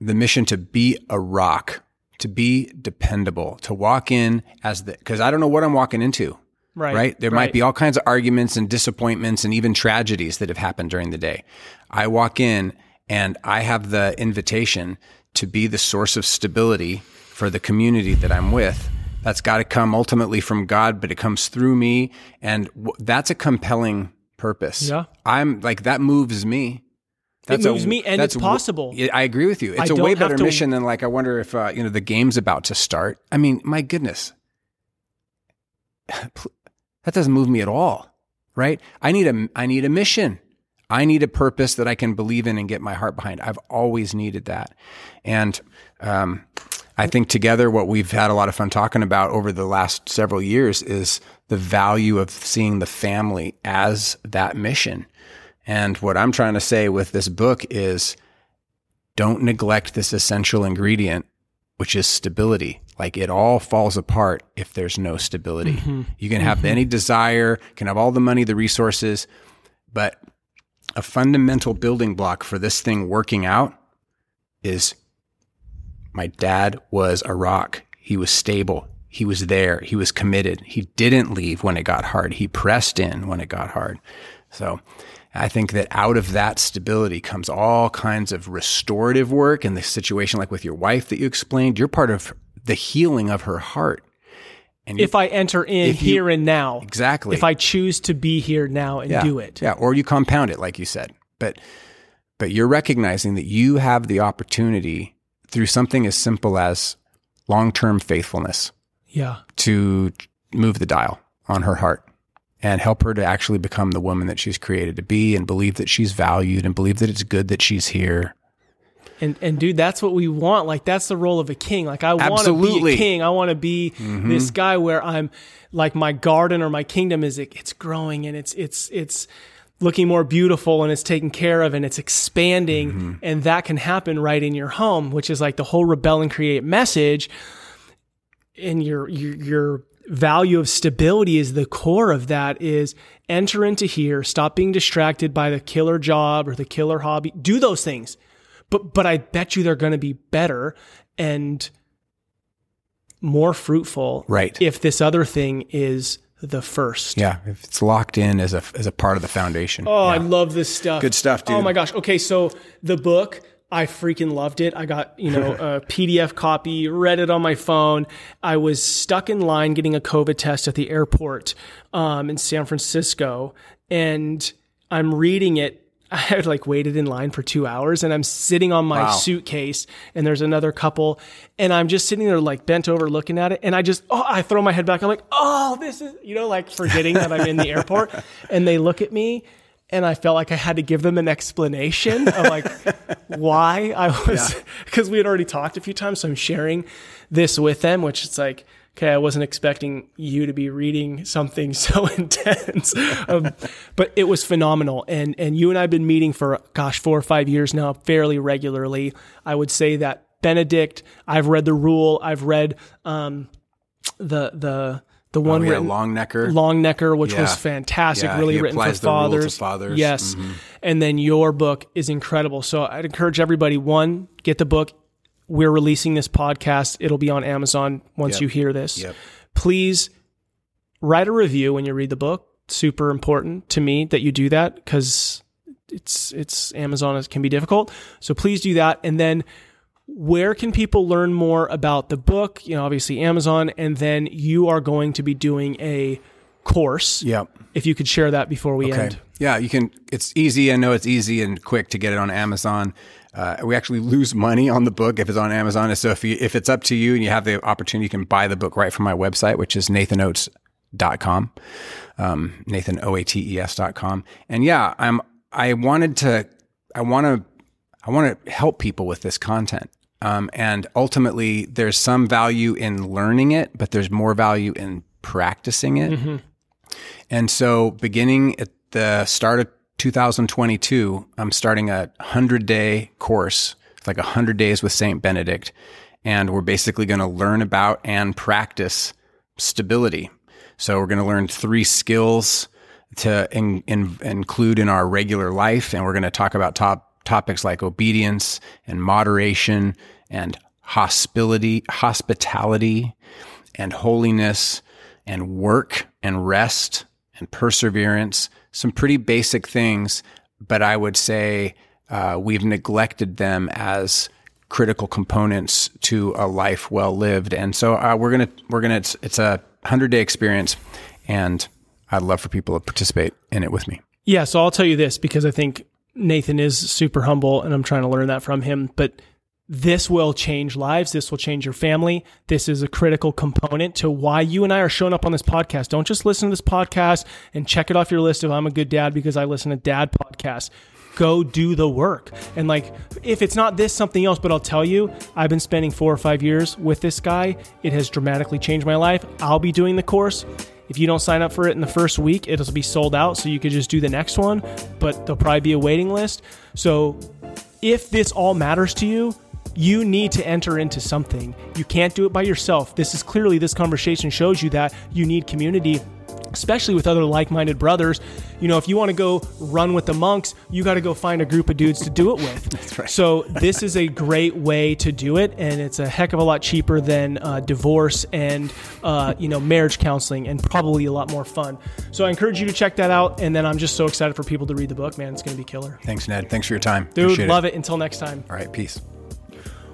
the mission to be a rock, to be dependable, to walk in as the because I don't know what I'm walking into. Right. Right. There right. might be all kinds of arguments and disappointments and even tragedies that have happened during the day. I walk in and I have the invitation to be the source of stability for the community that I'm with. That's got to come ultimately from God, but it comes through me. And w- that's a compelling purpose. Yeah. I'm like, that moves me. That's it moves a, me and it's possible. I agree with you. It's I a way better mission than like, I wonder if, uh, you know, the game's about to start. I mean, my goodness. that doesn't move me at all. Right. I need a, I need a mission. I need a purpose that I can believe in and get my heart behind. I've always needed that. And, um, I think together, what we've had a lot of fun talking about over the last several years is the value of seeing the family as that mission. And what I'm trying to say with this book is don't neglect this essential ingredient, which is stability. Like it all falls apart if there's no stability. Mm-hmm. You can have mm-hmm. any desire, can have all the money, the resources, but a fundamental building block for this thing working out is my dad was a rock. He was stable. He was there. He was committed. He didn't leave when it got hard. He pressed in when it got hard. So I think that out of that stability comes all kinds of restorative work. And the situation, like with your wife that you explained, you're part of the healing of her heart. And if I enter in here you, and now, exactly. If I choose to be here now and yeah, do it, yeah, or you compound it, like you said. But but you're recognizing that you have the opportunity through something as simple as long term faithfulness. Yeah. To move the dial on her heart and help her to actually become the woman that she's created to be and believe that she's valued and believe that it's good that she's here. And and dude, that's what we want. Like that's the role of a king. Like I want to be a king. I want to be mm-hmm. this guy where I'm like my garden or my kingdom is it, it's growing and it's it's it's looking more beautiful and it's taken care of and it's expanding mm-hmm. and that can happen right in your home which is like the whole rebel and create message. And your your your value of stability is the core of that is enter into here stop being distracted by the killer job or the killer hobby do those things. But but i bet you they're going to be better and more fruitful right. if this other thing is the first yeah if it's locked in as a as a part of the foundation oh yeah. i love this stuff good stuff dude oh my gosh okay so the book I freaking loved it. I got, you know, a PDF copy, read it on my phone. I was stuck in line getting a COVID test at the airport um, in San Francisco. And I'm reading it. I had like waited in line for two hours and I'm sitting on my wow. suitcase and there's another couple and I'm just sitting there like bent over looking at it. And I just, oh, I throw my head back. I'm like, oh, this is, you know, like forgetting that I'm in the airport. And they look at me and I felt like I had to give them an explanation of like why I was because yeah. we had already talked a few times. So I'm sharing this with them, which it's like, okay, I wasn't expecting you to be reading something so intense, um, but it was phenomenal. And and you and I've been meeting for gosh four or five years now, fairly regularly. I would say that Benedict. I've read the Rule. I've read um, the the the one oh, yeah, written Longenecker, Longenecker, which yeah. was fantastic, yeah, really written for fathers. fathers. Yes, mm-hmm. and then your book is incredible. So I'd encourage everybody: one, get the book. We're releasing this podcast; it'll be on Amazon once yep. you hear this. Yep. Please write a review when you read the book. Super important to me that you do that because it's it's Amazon can be difficult. So please do that, and then where can people learn more about the book? You know, obviously Amazon, and then you are going to be doing a course. Yep. If you could share that before we okay. end. Yeah, you can. It's easy. I know it's easy and quick to get it on Amazon. Uh, we actually lose money on the book if it's on Amazon. So if you, if it's up to you and you have the opportunity, you can buy the book right from my website, which is nathanoates.com, um, nathanoates.com. And yeah, I'm, I wanted to, I want to, I want to help people with this content. Um, and ultimately, there's some value in learning it, but there's more value in practicing it. Mm-hmm. And so, beginning at the start of 2022, I'm starting a 100 day course, it's like 100 days with St. Benedict. And we're basically going to learn about and practice stability. So, we're going to learn three skills to in, in, include in our regular life. And we're going to talk about top topics like obedience and moderation and hospitality, hospitality and holiness and work and rest and perseverance. Some pretty basic things, but I would say uh, we've neglected them as critical components to a life well lived. And so uh, we're gonna we're gonna it's, it's a hundred day experience, and I'd love for people to participate in it with me. Yeah, so I'll tell you this because I think Nathan is super humble and I'm trying to learn that from him. But this will change lives. This will change your family. This is a critical component to why you and I are showing up on this podcast. Don't just listen to this podcast and check it off your list of I'm a good dad because I listen to dad podcasts. Go do the work. And like, if it's not this, something else, but I'll tell you, I've been spending four or five years with this guy. It has dramatically changed my life. I'll be doing the course. If you don't sign up for it in the first week, it'll be sold out. So you could just do the next one, but there'll probably be a waiting list. So if this all matters to you, you need to enter into something. You can't do it by yourself. This is clearly, this conversation shows you that you need community especially with other like-minded brothers. You know, if you want to go run with the monks, you got to go find a group of dudes to do it with. That's right. So this is a great way to do it, and it's a heck of a lot cheaper than uh, divorce and uh, you know marriage counseling, and probably a lot more fun. So I encourage you to check that out. And then I'm just so excited for people to read the book. Man, it's going to be killer. Thanks, Ned. Thanks for your time, dude. Appreciate love it. it. Until next time. All right, peace.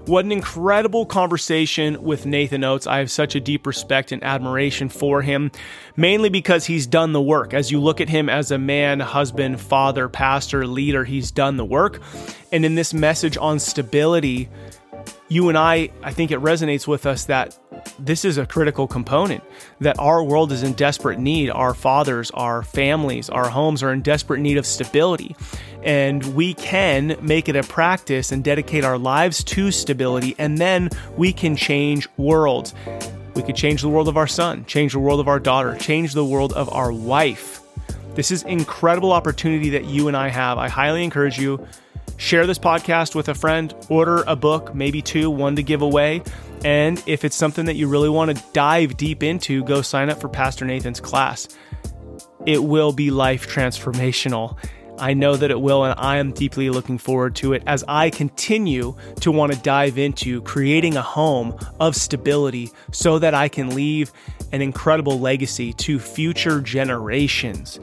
What an incredible conversation with Nathan Oates. I have such a deep respect and admiration for him, mainly because he's done the work. As you look at him as a man, husband, father, pastor, leader, he's done the work. And in this message on stability, you and I, I think it resonates with us that this is a critical component, that our world is in desperate need. Our fathers, our families, our homes are in desperate need of stability. And we can make it a practice and dedicate our lives to stability, and then we can change worlds. We could change the world of our son, change the world of our daughter, change the world of our wife This is incredible opportunity that you and I have. I highly encourage you share this podcast with a friend, order a book, maybe two, one to give away. And if it's something that you really want to dive deep into, go sign up for Pastor Nathan's class. It will be life transformational. I know that it will, and I am deeply looking forward to it as I continue to want to dive into creating a home of stability so that I can leave an incredible legacy to future generations.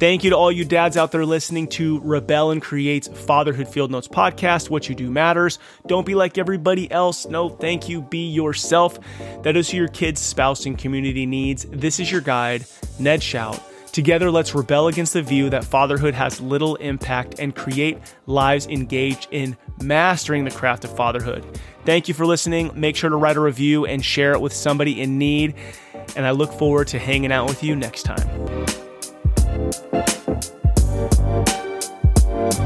Thank you to all you dads out there listening to Rebel and Create's Fatherhood Field Notes podcast. What you do matters. Don't be like everybody else. No, thank you. Be yourself. That is who your kids, spouse, and community needs. This is your guide, Ned Schaut. Together, let's rebel against the view that fatherhood has little impact and create lives engaged in mastering the craft of fatherhood. Thank you for listening. Make sure to write a review and share it with somebody in need. And I look forward to hanging out with you next time.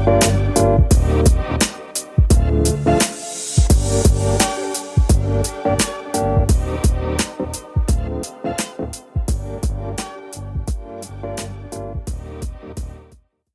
Thank you